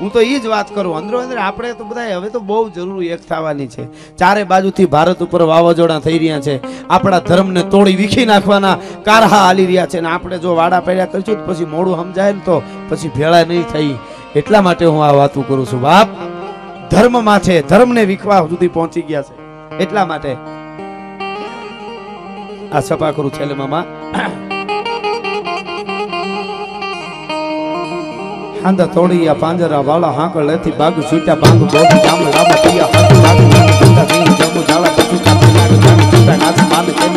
હું તો એ જ વાત કરું અંદરો અંદર આપણે તો બધા હવે તો બહુ જરૂરી એક થવાની છે. ચારે બાજુથી ભારત ઉપર વાવાઝોડા થઈ રહ્યા છે, આપણા ધર્મને તોડી વીખી નાખવાના કારહા હાલી રહ્યા છે ને આપણે જો વાડા પડ્યા કરીશું પછી મોડું સમજાય ને તો પછી ભેળા નહીં થઈ. એટલા માટે હું આ વાતું કરું છું. બાપ, ધર્મમાં છે, ધર્મને વિખવા સુધી પહોંચી ગયા છે. એટલા માટે આ સપા કરું છેલ્લે મામા. હાંદા તોડિયા પાંજરા વાળા હાંકળ લેથી બાગ છૂટ્યા બાંગ બોધી જામ રામ પિયા હાથ લાગ જમુ નાગ જામ ચૂટા નાચ માન તેના પિતા જમુ જાગ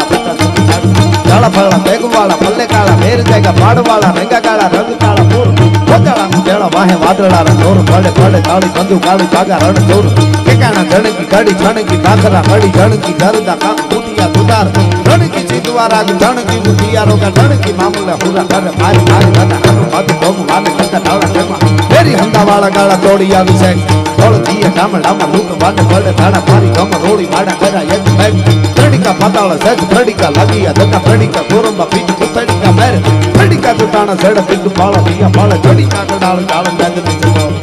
જાળા ફાળા બેગ વાળા પલ્લે કાળા મેર જાયગા પાડવાળા રંગા કાળા રંગ કાળા પૂર પોતાળા નું વાહે વાદળા દોર પડે પડે તાળી કંદુ, કાળી, કાગા, રણ દોર કેકાણા જણકી ગાડી, છણકી, કાકરા કડી જણકી ધરદા કાક બુટિયા દુદાર જણકી ચિતવારા જણકી મુઠિયા રોગા જણકી મામલા, હુરા કરે મારી મારી દાદા હાનું બાદુ ભોગ વાને કટા ડાળા ટેમા ફેરી હંદા વાળા ગાળા તોડી આવી છે તોડ દીએ ગામડામાં લૂંટ વાને પડે ધાડા મારી ગમ રોડી માડા કર્યા એક બેગ பிரடிக்கா பாத்தாள சேது பிரடிக்கா லவியா தக்கா பிரடிக்கா கோரம்பா பீட்டு புத்தடிக்கா மேரு. பிரடிக்கா துட்டான சேட பிட்டு பால நீயா பால ஜடிக்கா கடாலும் காலம் நேத்து நிச்சயம்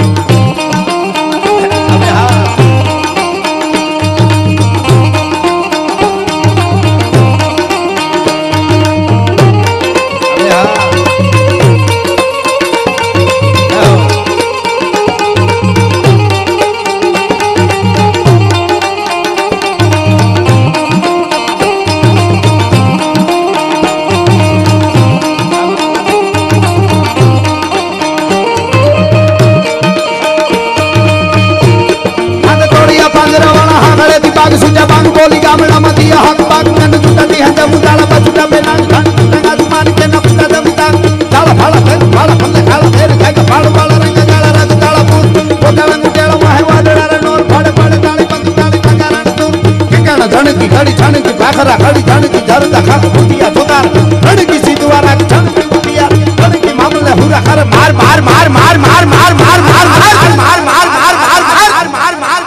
ઘડી છણકી ભાખરા ઘડી છણકી ધરતા ખાક ભૂતિયા જોતાર ધણકી સીધવારા છણકી ભૂતિયા ધણકી મામલે હુરા ખરે માર માર માર માર માર માર માર માર માર માર માર માર માર માર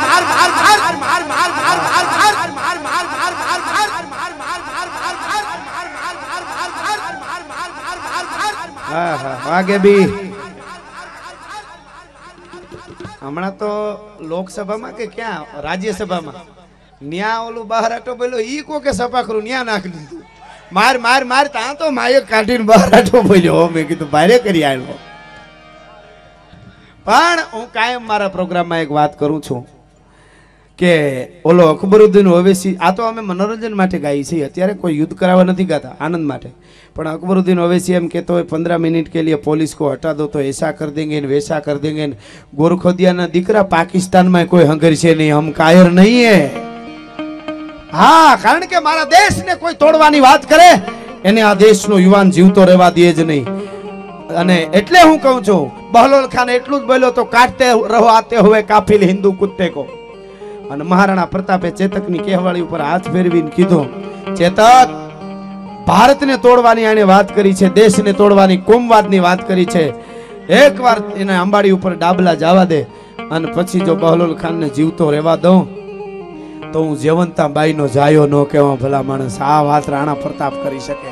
વાગે બી હમણાં તો લોકસભામાં કે ક્યાં રાજ્યસભામાં ન્યા ઓલું બહાર આટો પેલો ઈ કો કે સપાખરું ન્યા નાખી દીધું. માર માર માર ત્યાં તો માયક કાઢીને બહાર આટો બોલ્યો મેં કીધું, ભારે કરી આવ્યો પણ હું કાયમ મારા પ્રોગ્રામમાં એક વાત કરું છું કે ઓલો અકબરુદ્દીન ઓવેસી, આ તો અમે મનોરંજન માટે ગાઈ છીએ, અત્યારે કોઈ યુદ્ધ કરાવવા નથી ગાતા, આનંદ માટે. પણ અકબરુદ્દીન ઓવેસી એમ કહેતો હોય, પંદર મિનિટ કે લીએ પોલીસ કો હટા દો, તો એસા કરી દેંગે, ને વૈસા કર દેંગે ગોરખોદિયાના દીકરા પાકિસ્તાનમાં કોઈ હંગર છે નહીં, હમ કાયર નહીં હે. હા, કારણ કે મારા દેશને કોઈ તોડવાની વાત કરે, એને આ દેશનો યુવાન જીવતો રહેવા દે જ નહીં. અને એટલે હું કહું છું, બહલોલ ખાન એટલું જ બોલ્યો તો કાટતે રહો, આતે હોવે કાફિલ હિન્દુ કુત્તે કો. અને મહારાણા પ્રતાપે ચેતકની કહેવાળી ઉપર હાથ ફેરવીને કીધું, ચેતક, ભારતને તોડવાની આને વાત કરી છે, દેશને તોડવાની કોમવાદની વાત કરી છે. એકવાર એને અંબાડી ઉપર ડાબલા જવા દે, અને પછી જો બહલોલ ખાનને જીવતો રહેવા દઉં તો હું જેવંતા બાઈનો જાયો ન કહેવા ભલા માણસ. આ વાત રાણા પ્રતાપ કરી શકે.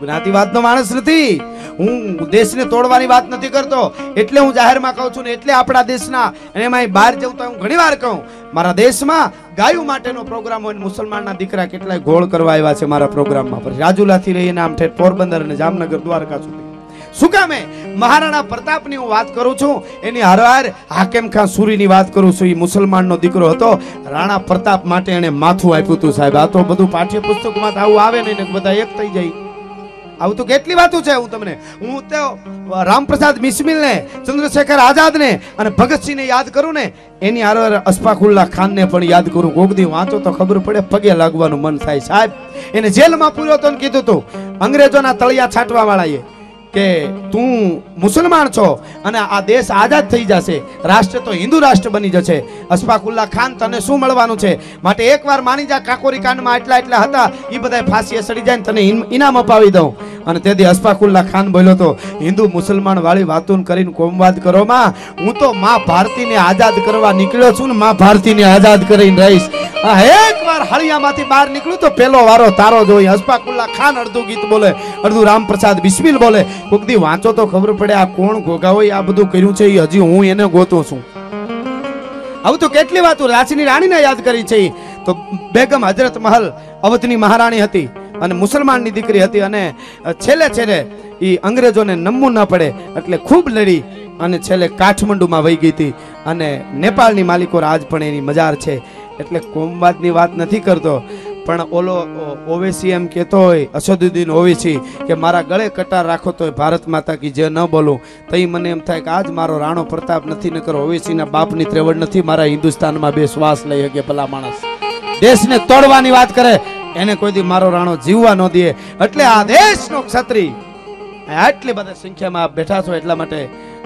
જ્ઞાતિવાદનો માણસ નથી. હું દેશને તોડવાની વાત નથી કરતો. એટલે હું જાહેરમાં કહું છું ને એટલે આપણા દેશના, અને એમાંય બહાર જવું તો હું ઘણી વાર કહું. મારા દેશમાં ગાયું માટેનો પ્રોગ્રામ હોય મુસલમાનના દીકરા કેટલાય ગોળ કરવા આવ્યા છે મારા પ્રોગ્રામમાં. પણ રાજુલાથી રહીને આમ ઠેઠ પોરબંદર અને જામનગર દ્વારકા સુધી. શું કામે મહારાણા પ્રતાપની હું વાત કરું છું, એની હરહાર હાકેમ ખાન સુરીની વાત કરું છું. એ મુસલમાનનો દીકરો હતો, રાણા પ્રતાપ માટે એને માથું આપ્યું હતું સાહેબ. આ તો બધું પાઠ્યપુસ્તકમાં તો આવું આવે નહીં બધા એક થઈ જાય. આવું તો કેટલી વાતો છે હું તમને. હું તો રામપ્રસાદ બિસ્મિલ ને ચંદ્રશેખર આઝાદ ને અને ભગતસિંહ ને યાદ કરું ને, એની હારે અસ્ફાકુલ્લા ખાન ને પણ યાદ કરું. કોકદી વાંચો તો ખબર પડે, પગે લાગવાનું મન થાય. સાહેબ, એને જેલમાં પૂર્યો તો કીધું તું, અંગ્રેજોના તળિયા છાંટવા વાળાએ કે તું મુસલમાન છો અને આ દેશ આઝાદ થઈ જશે. રાષ્ટ્ર તો હિન્દુ રાષ્ટ્ર બની જશે. અશફાકુલ્લા ખાન તને શું મળવાનું છે? માટે એકવાર માની જા કાકોરી કાંડમાં એટલા એટલા હતા એ બધા ફાંસીએ સડી જાય તને ઇન- ઇનામ અપાવી દઉં. અને તેથી અશફાકુલ્લા ખાન બોલ્યો તો હિન્દુ મુસલમાન વાળી વાતો કરીને કોમવાદ કરો માં. હું તો માં ભારતીને આઝાદ કરવા નીકળ્યો છું ને માં ભારતીને આઝાદ કરીને રહીશ. એકવાર હળિયામાંથી બહાર નીકળ્યું તો પેલો વારો તારો જોઈ અશફાકુલ્લા ખાન અડધું ગીત બોલે, અડધું રામપ્રસાદ બિસ્મિલ બોલે કોક દી વાંચો તો ખબર પડે આ કોણ ગોગાઓએ આ બધું કર્યું છે એ હજી હું એને ગોતું છું. આવું તો કેટલી વાતો રાશિની રાણીને યાદ કરી છે તો બેગમ હજરત મહલ અવધની મહારાણી હતી અને મુસલમાનની દીકરી હતી અને છેલ્લે છેલ્લે એ અંગ્રેજોને નમવું ન પડે એટલે ખૂબ લડી અને છેલ્લે કાઠમંડુમાં વહી ગઈ હતી. અને નેપાળની માલિકો રાજ પણ એની મજાર છે. એટલે કોમવાદની વાત નથી કરતો. પણ ઓલો ઓવેસી એમ કહેતો હોય, અસદુદ્દીન ઓવેસી, કે મારા ગળે કટાર રાખો તો ભારત માતા કી જે ન બોલું. તઈ મને એમ થાય કે આજ મારો રાણો પ્રતાપ નથી, નકર ઓવેસીના બાપની ત્રેવડ નથી, મારા હિન્દુસ્તાનમાં બે શ્વાસ લઈ શકે ભલા માણસ. દેશને તોડવાની વાત કરે, એને કોઈ દી મારો રાણો જીવવા ન દે. એટલે આ દેશનો ક્ષત્રિય. આટલી બધા સંખ્યામાં બેઠા છો એટલા માટે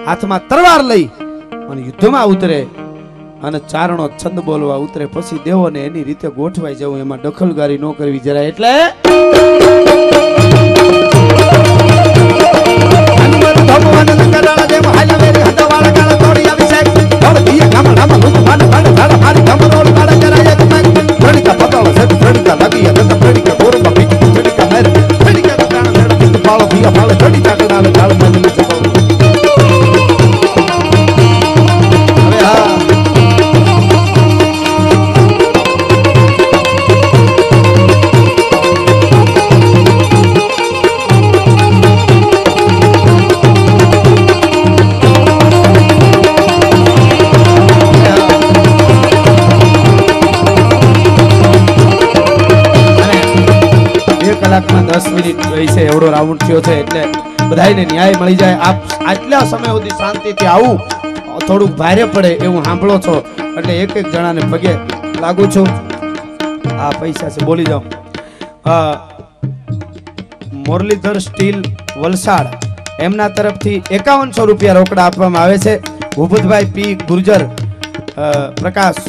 હાથમાં તરવાર લઈ અને યુદ્ધમાં ઉતરે. અને ચારણો છંદ બોલવા ઉતરે. પછી દેવોને એની રીતે ગોઠવાઈ જવું, એમાં દખલગારી ન કરવી જરા એટલે હનુમાન ભગવાન લંગડાળા દેવ કલાકમાં દસ મિનિટ રહી છે, એવડો રાઉન્ડ થયો છે, એટલે બધાને ન્યાય મળી જાય. આપ આટલા સમય સુધી શાંતિથી આવું, થોડુંક ભારે પડે એવું સાંભળો છો. એટલે એક એક જણાને પગે લાગુ છું. આ પૈસા છે, બોલી જાઉં મુરલીધર સ્ટીલ વલસાડ. એમના તરફથી એકાવનસો રૂપિયા રોકડા આપવામાં આવે છે. ભૂપતભાઈ પી. ગુર્જર પ્રકાશ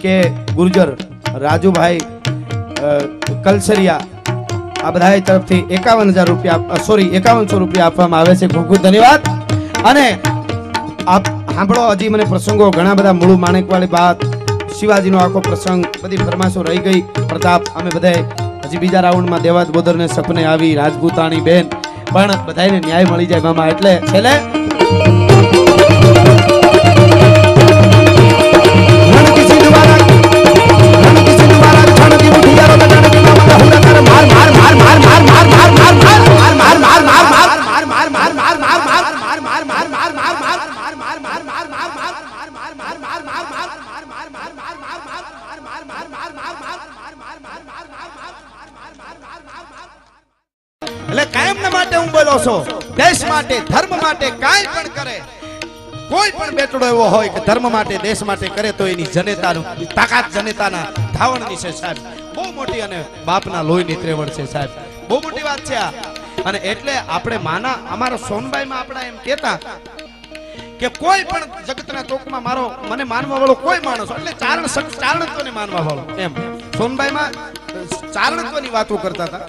કે ગુર્જર, રાજુભાઈ કલસરિયા આ બધા તરફથી એકાવન હજાર રૂપિયા સોરી એકાવનસો રૂપિયા આપવામાં આવે છે. ખૂબ ખૂબ ધન્યવાદ. અને આપ સાંભળો, હજી મને પ્રસંગો, ઘણા બધા મૂળ માણેકવાળી વાત, શિવાજીનો આખો પ્રસંગ, બધી ફરમાશો રહી ગઈ. પ્રતાપ, અમે બધાએ હજી બીજા રાઉન્ડમાં દેવાદ બોદરને સપને આવી, રાજપૂતાણી બેન. પણ બધાને ન્યાય મળી જાય મામા, એટલે છેલ્લે રણ માટે બોલો છું? દેશ માટે, ધર્મ માટે કાંઈ પણ કરે, કોઈ પણ બેટડો એવો હોય કે ધર્મ માટે, દેશ માટે કરે તો એની જનતાનું, તાકાત જનતાના ધાવણની છે સાહેબ. બહુ મોટી અને બાપના લોહીની ત્રેવડ છે સાહેબ. બહુ મોટી વાત છે આ. અને એટલે આપણે માના, અમારા સોનબાઈમાં આપણા એમ કહેતા કે કોઈ પણ જગતના ચોકમાં મારો, મને માનવા વાળો કોઈ માણસ, એટલે ચારણ ચારણત્વને માનવા વાળો એમ. સોનબાઈમાં ચારણત્વની વાતો કરતા હતા.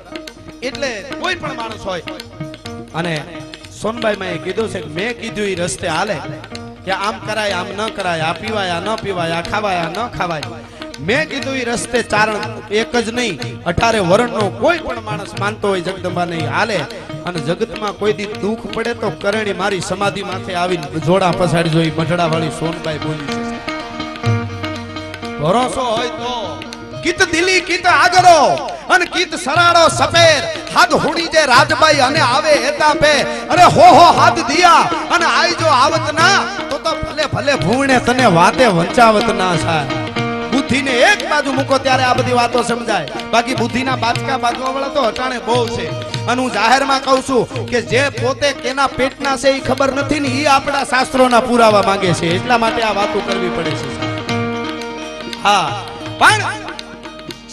એટલે કોઈ પણ માણસ હોય. અને સોનબાઈ માં કીધું છે મેં કીધું એ રસ્તે હાલે કે આમ કરાય, આમ ન કરાય, આ પીવાય, આ ન પીવાય, આ ખાવાય, આ ન ખાવાય. મેં કીધું એ રસ્તે ચારણ એક જ નહીં અઢારે વરણનો કોઈ પણ માણસ માનતો હોય જગદંબા નહીં હાલે. અને જગતમાં કોઈ દી દુઃખ પડે તો કરણી મારી સમાધિ માથે આવીને જોડા પછાડી જોઈ મઢડા વાળી સોનબાઈ બોલી ભરોસો હોય તો કિત દિલી કિત આગરો અને કિત સરાડો સફેર હાથ હુડી જે રાજબાઈ અને આવે હેતા પે અરે હો હો, હાથ દિયા અને આઈ જો આવત ના, તો તો ભલે ભલે ભૂણે તને વાતે વંચાવત ના સાહેબ બુદ્ધિને એક બાજુ મૂકો ત્યારે આ બધી વાતો સમજાય. બાકી બુદ્ધિના બાચકા બાજવા વાળા તો હટાણે બહુ છે. અને હું જાહેરમાં કહું છું કે જે પોતે કેના પેટના છે એ ખબર નથી ને એ આપણા શાસ્ત્રોના પુરાવા માંગે છે. એટલા માટે આ વાતો કરવી પડે છે. હા, પણ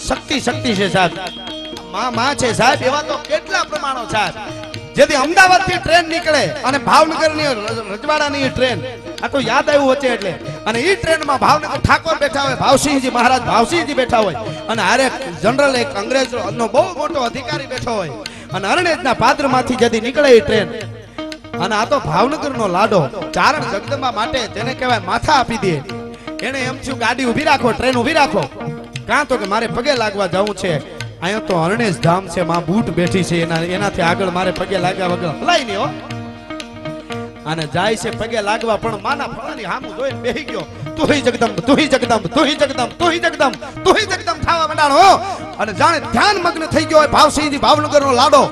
શક્તિ શક્તિ છે સાહેબ. માં માં છે સાહેબ, એવા તો કેટલા પ્રમાણો સાહેબ. જેથી અમદાવાદથી ટ્રેન નીકળે અને ભાવનગરની રજવાડા ની ટ્રેન. આ તો યાદ આવ્યું વચ્ચે એટલે. અને એ ટ્રેનમાં ભાવનગર ઠાકોર બેઠા હોય, ભાવસિંહજી મહારાજ ભાવસિંહજી બેઠા હોય. અને હારે જનરલ એક અંગ્રેજ નો બહુ મોટો અધિકારી બેઠો હોય. અને અરણેજના પાદરમાંથી જેથી નીકળે એ ટ્રેન. અને આ તો ભાવનગર નો લાડો ચારણ જગદંબા માટે જેને કહેવાય માથા આપી દે. એને એમ થયું, ગાડી ઊભી રાખો, ટ્રેન ઊભી રાખો. કાં તો કે મારે પગે લાગવા જવું છે. અહીંયા તો હરણેશ ધામ છે, માં બૂટ બેઠી છે, એના એનાથી આગળ મારે પગે લાગ્યા વગર હલાય નહીં હો. અને જાય છે પગે લાગવા, પણ માના ફળાની હામું જોઈને બેહી ગયો. તુહી જગદંબ તુહી જગદંબ તુહી જગદંબ તુહી જગદંબ તુહી જગદંબ થાવા મંડાણો અને જાણે ધ્યાન મગ્ન થઈ ગયો હોય ભાવસિંહજી ભાવનગરનો લાડો.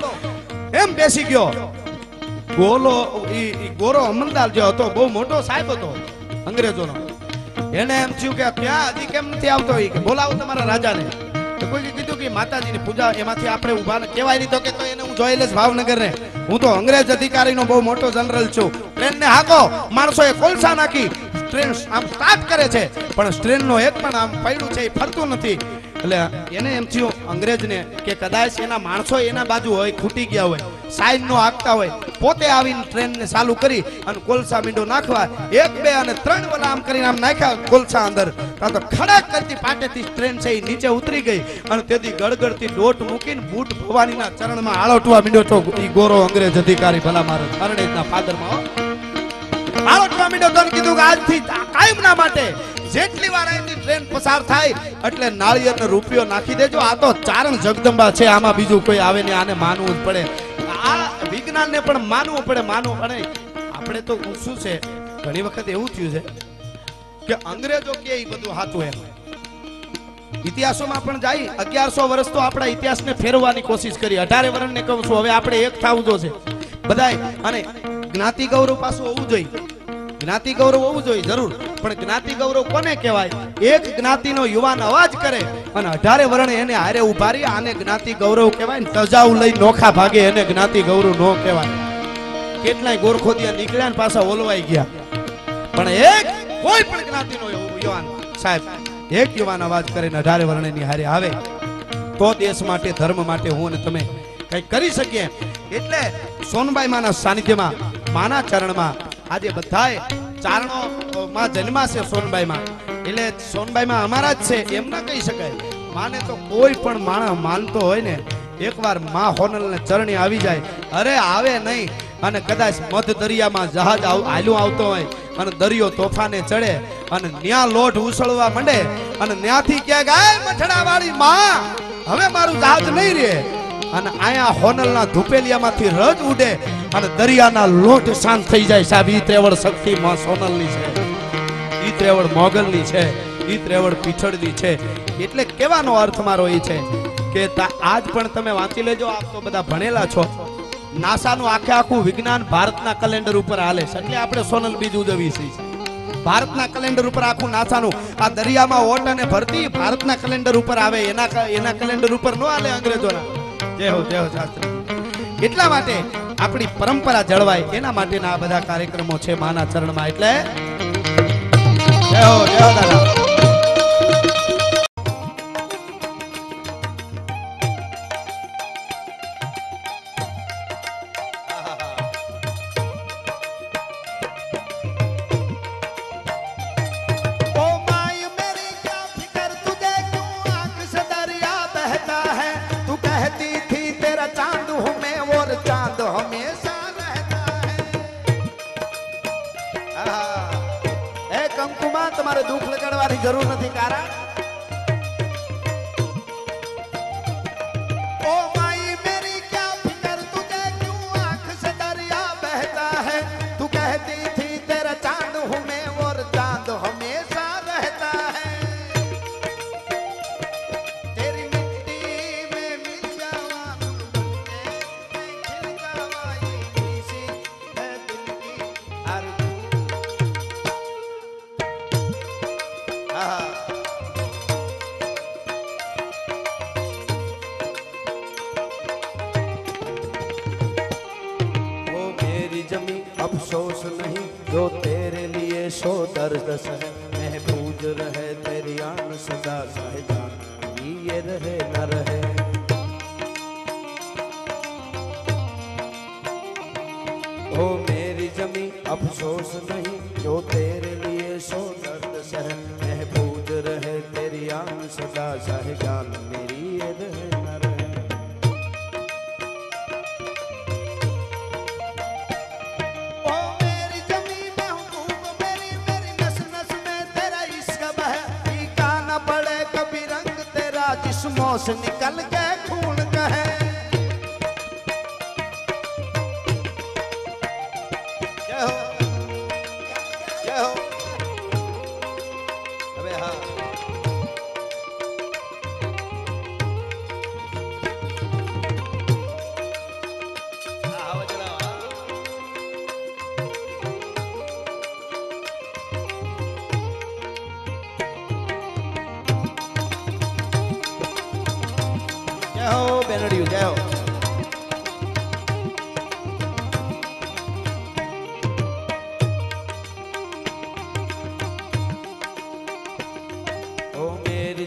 એમ બેસી ગયો. ગોલો ઈ ગોરો અમનલાલ જે હતો, બહુ મોટો સાહેબ હતો, અંગ્રેજોનો. એને એમ થયું કે ત્યાં હજી કેમ નથી આવતો? કે બોલાવો તમારા રાજાને. કોઈ કીધું કે માતાજીની પૂજા એમાંથી આપણે ઊભા કેવાય કહેવાય નહીં તો કે તો એને હું જોઈ લઈશ ભાવનગર ને હું તો અંગ્રેજ અધિકારીનો બહુ મોટો જનરલ છું. ટ્રેન ને હાકો. માણસોએ કોલસા નાખી. ટ્રેન આમ સ્ટાર્ટ કરે છે. પણ ટ્રેનનો એક પણ આમ પૈડું છે, એ ફરતું નથી. એટલે એને એમ થયું અંગ્રેજને કે કદાચ એના માણસો એના બાજુ હોય, ખૂટી ગયા હોય. સાઈન નો હાંકતા હોય, પોતે આવીને ટ્રેનને ચાલુ કરી અને કોલસા મીંડો નાખવા, એક, બે અને ત્રણ વલા આમ આમ નાખ્યા કોલસા અંદર. કાં તો ખડક કરતી પાટેથી ટ્રેન છે એ નીચે ઉતરી ગઈ અને તેથી ગળગળતી દોટ મૂકીને બૂટ ભવાનીના ચરણમાં આળોટવા મીંડો તો ઈ ગોરો અંગ્રેજ અધિકારી ભલા મારે હરણેજના ફાધરમાં આળોટવા મીંડો તો કીધું કે આજથી કાયમના માટે જેટલી વાર અહીંથી ટ્રેન પસાર થાય એટલે નાળિયેર રૂપિયો નાખી દેજો. આ તો ચારણ જગદંબા છે, આમાં બીજું કોઈ આવે ને આને માનવું જ પડે. આ વિજ્ઞાનને પણ માનવું પડે માનવું પડે. આપણે તો શું છે, ઘણી વખત એવું થયું છે કે અંગ્રેજો કે એ બધું હાથું એમ. ઇતિહાસોમાં પણ જાય, અગિયારસો વર્ષ તો આપણા ઇતિહાસને ફેરવવાની કોશિશ કરી. અઢારે વર્ષને કહું છું, હવે આપણે એક થવું જોશે બધાય, અને જ્ઞાતિ ગૌરવ પાછું હોવું જોઈએ. જ્ઞાતિ ગૌરવ હોવું જોઈએ, જરૂર. પણ જ્ઞાતિ ગૌરવ કોને કહેવાય? એક જ્ઞાતિનો યુવાન અવાજ કરે અને અઢારે વર્ણ એને હારે ઊભા રહી આને જ્ઞાતિ ગૌરવ કહેવાય ને તજાવ લઈ નોખા ભાગે એને જ્ઞાતિ ગૌરવ નો કહેવાય. કેટલાય ગોરખોદિયા નીકળ્યા ને પાછા ઓલવાઈ ગયા. પણ એક કોઈ પણ જ્ઞાતિનો યુવાન, સાહેબ, એક યુવાન અવાજ કરીને અઢારે વર્ણની હારે આવે. તો દેશ માટે, ધર્મ માટે હું અને તમે કંઈક કરી શકીએ. એટલે સોનબાઈ માના સાનિધ્યમાં, માના ચરણમાં આજે બધાએ ચારણો માં જન્મા છે એટલે સોનબાઈમાં અમારા જ છે, એમ ના કહી શકાય. માને તો કોઈ પણ માણસ માનતો હોય ને, એકવારમાં હોનલને ચરણી આવી જાય. અરે, આવે નહીં. અને કદાચ મધ દરિયામાં જહાજ હાલ્યું આવતો હોય અને દરિયો તોફાને ચડે અને ન્યા લોટ ઉછળવા માંડે અને ન્યાથી ક્યાંક, આય મઠડા વાળી માં, હવે મારું જહાજ નહીં રહે. અને આયા હોનલના ધુપેલિયામાંથી રજ ઉડે અને દરિયાના લોટ શાંત થઈ જાય સાહેબ. ઈ ત્રેવડ શક્તિ માં સોનલની છે. ઈ ત્રેવડ મોગલની છે. ઈ ત્રેવડ પીછળની છે. એટલે કેવાનો અર્થ મારો એ છે કે આજ પણ તમે વાંચી લેજો. આપ તો બધા ભણેલા છો. નાસાનું આખે આખું વિજ્ઞાન ભારતના કેલેન્ડર ઉપર હાલે છે. એટલે આપણે સોનલ બીજ ઉજવી છીએ. ભારતના કેલેન્ડર ઉપર આખું નાસાનું, આ દરિયામાં ઓટ અને ભરતી ભારતના કેલેન્ડર ઉપર આવે. એના એના કેલેન્ડર ઉપર નો હાલે અંગ્રેજોના. જય હો જય હો શાસ્ત્રી. એટલા માટે આપણી પરંપરા જળવાય એના માટેના આ બધા કાર્યક્રમો છે માના ચરણમાં. એટલે જય હો, જય દાદા.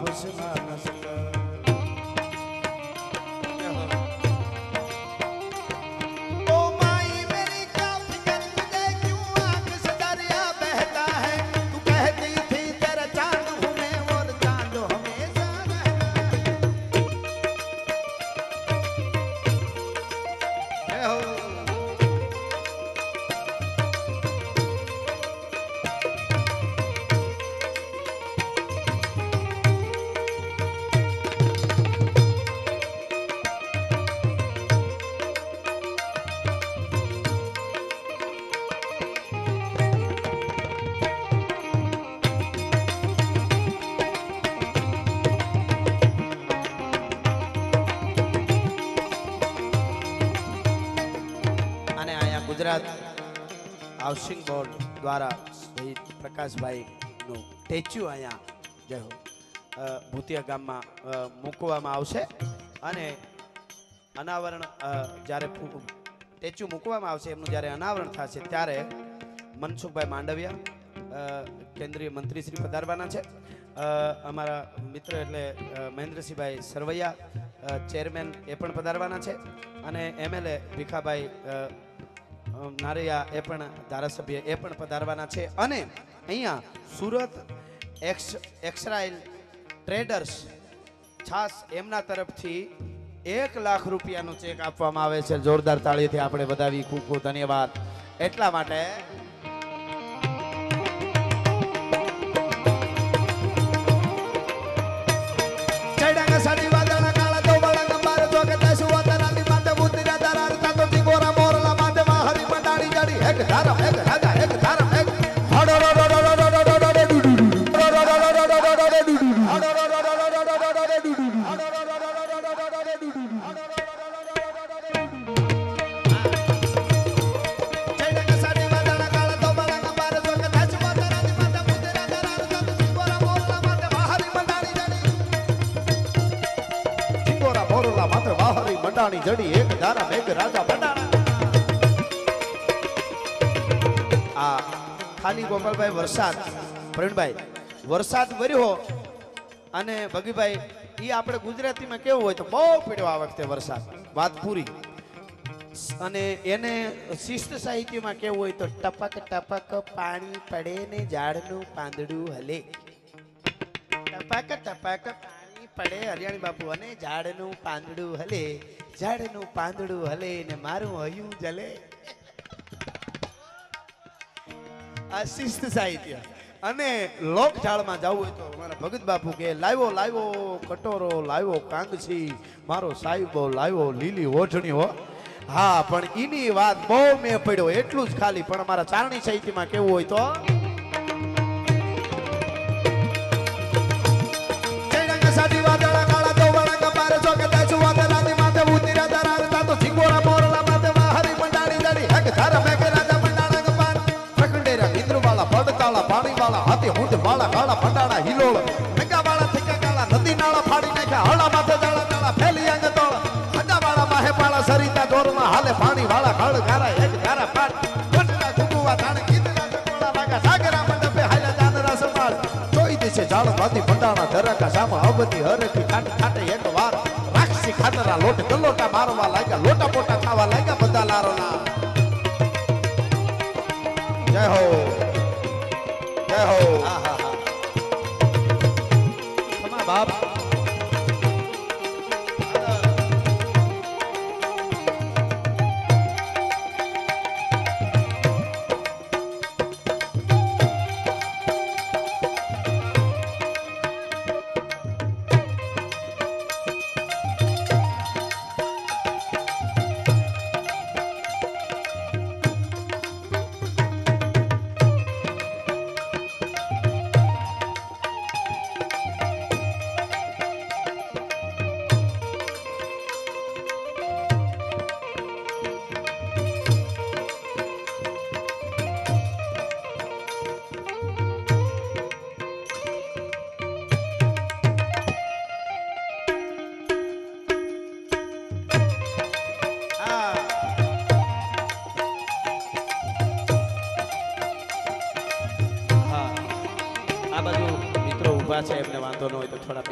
ਆਪਸ ਨਾ ਨਸਲ। પ્રકાશભાઈનું સ્ટેચ્યુ અહીંયા જય હો. ભૂતિયા ગામમાં મૂકવામાં આવશે અને અનાવરણ જ્યારે સ્ટેચ્યુ મૂકવામાં આવશે, એમનું જ્યારે અનાવરણ થશે, ત્યારે મનસુખભાઈ માંડવિયા કેન્દ્રીય મંત્રી શ્રી પધારવાના છે. અમારા મિત્ર એટલે મહેન્દ્રસિંહભાઈ સરવૈયા ચેરમેન એ પણ પધારવાના છે. અને એમએલએ ભીખાભાઈ નારૈયા એ પણ ધારાસભ્ય એ પણ પધારવાના છે. અને અહીંયા સુરત એક્સ, એક્સરાઇલ ટ્રેડર્સ છાસ એમના તરફથી એક લાખ રૂપિયાનો ચેક આપવામાં આવે છે. જોરદાર તાળીથી આપણે વધાવી ખૂબ ખૂબ ધન્યવાદ. એટલા માટે ગોપાલભાઈ વરસાદ, પ્રવીણભાઈ, વરસાદ વર્યો અને ભગીભાઈ એ આપણે ગુજરાતીમાં કેવું હોય તો બહુ પીડ્યો આ વખતે વરસાદ, વાત પૂરી. અને એને શિસ્ત સાહિત્યમાં કેવું હોય તો ટપક ટપક પાણી પડે ને ઝાડનું પાંદડું હલે. ટપક ટપક પાણી પડે હરિયાણી બાપુ અને ઝાડનું પાંદડું હલે, ઝાડનું પાંદડું હલે ને મારું હયું જલે. આ શિસ્ત સાહિત્ય અને લોકઝાળમાં જવું હોય તો મારા ભગત બાપુ કે, લાવ્યો લાવ્યો, કટોરો, લાવ્યો કાંગસી મારો સાહેબો લાવ્યો લીલી ઓઢણી હો. હા, પણ એની વાત બહુ મેં પડ્યો, એટલું જ ખાલી. પણ અમારા ચારણી સાહિત્યમાં કેવું હોય તો માટી હુંદ વાળા કાળા ફટાડા હિલોળ. મેગા વાળા થેકા કાળા નદી નાળા ફાડી નાખ્યા હાડા માથે જાળા તાળા ફેલી અંગ તોળ હંડા વાળા માહે પાળા સરિતા દોરમાં હાલે પાણી વાળા કાળ ગારા એક ગારા પાટ પટના કુકુવા થાણ કીધના ટકોળા વાગા સાગરા મંડપે હાલે જાનરા સમાળ જોઈ દેશે જાળ વાતી ફટાણા ધરકા સામ અબતી હરકી કાટ કાટે એક વાર. રાક્ષી ખાતરા લોટ કલોટા મારવા લાગ્યા લોટા પોટા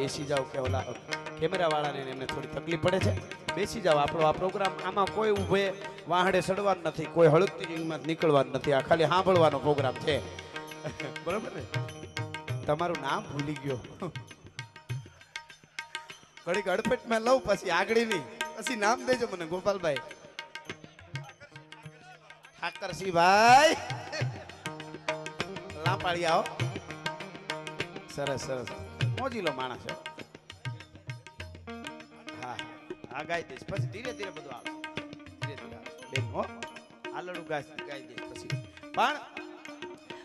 બેસી જાઓ કે ઓલા કેમેરા વાળાને એમને થોડી તકલીફ પડે છે. બેસી જાઓ, આપણો આ પ્રોગ્રામ આમાં કોઈ ઊભે વાહડે સડવાનું નથી, કોઈ હળકતી રીંગમાં નીકળવાનું નથી, આ ખાલી સાંભળવાનો પ્રોગ્રામ છે. બરોબર ને? તમારું નામ ભૂલી ગયો. ઘડીક અડપેટમાં લઉં, પછી આગળની. પછી નામ દેજો મને, ગોપાલભાઈ. ઠાકરસિંહભાઈ. લાંપાળી આવો. સરસ સરસ. મોજીલો માણસ. હા હા. ગાઈ દઈશ. પછી ધીરે ધીરે બધું આવે. ધીરે ધીરે બેન, હો. આલડું ગાય, ગાઈ દઈશ પછી. પણ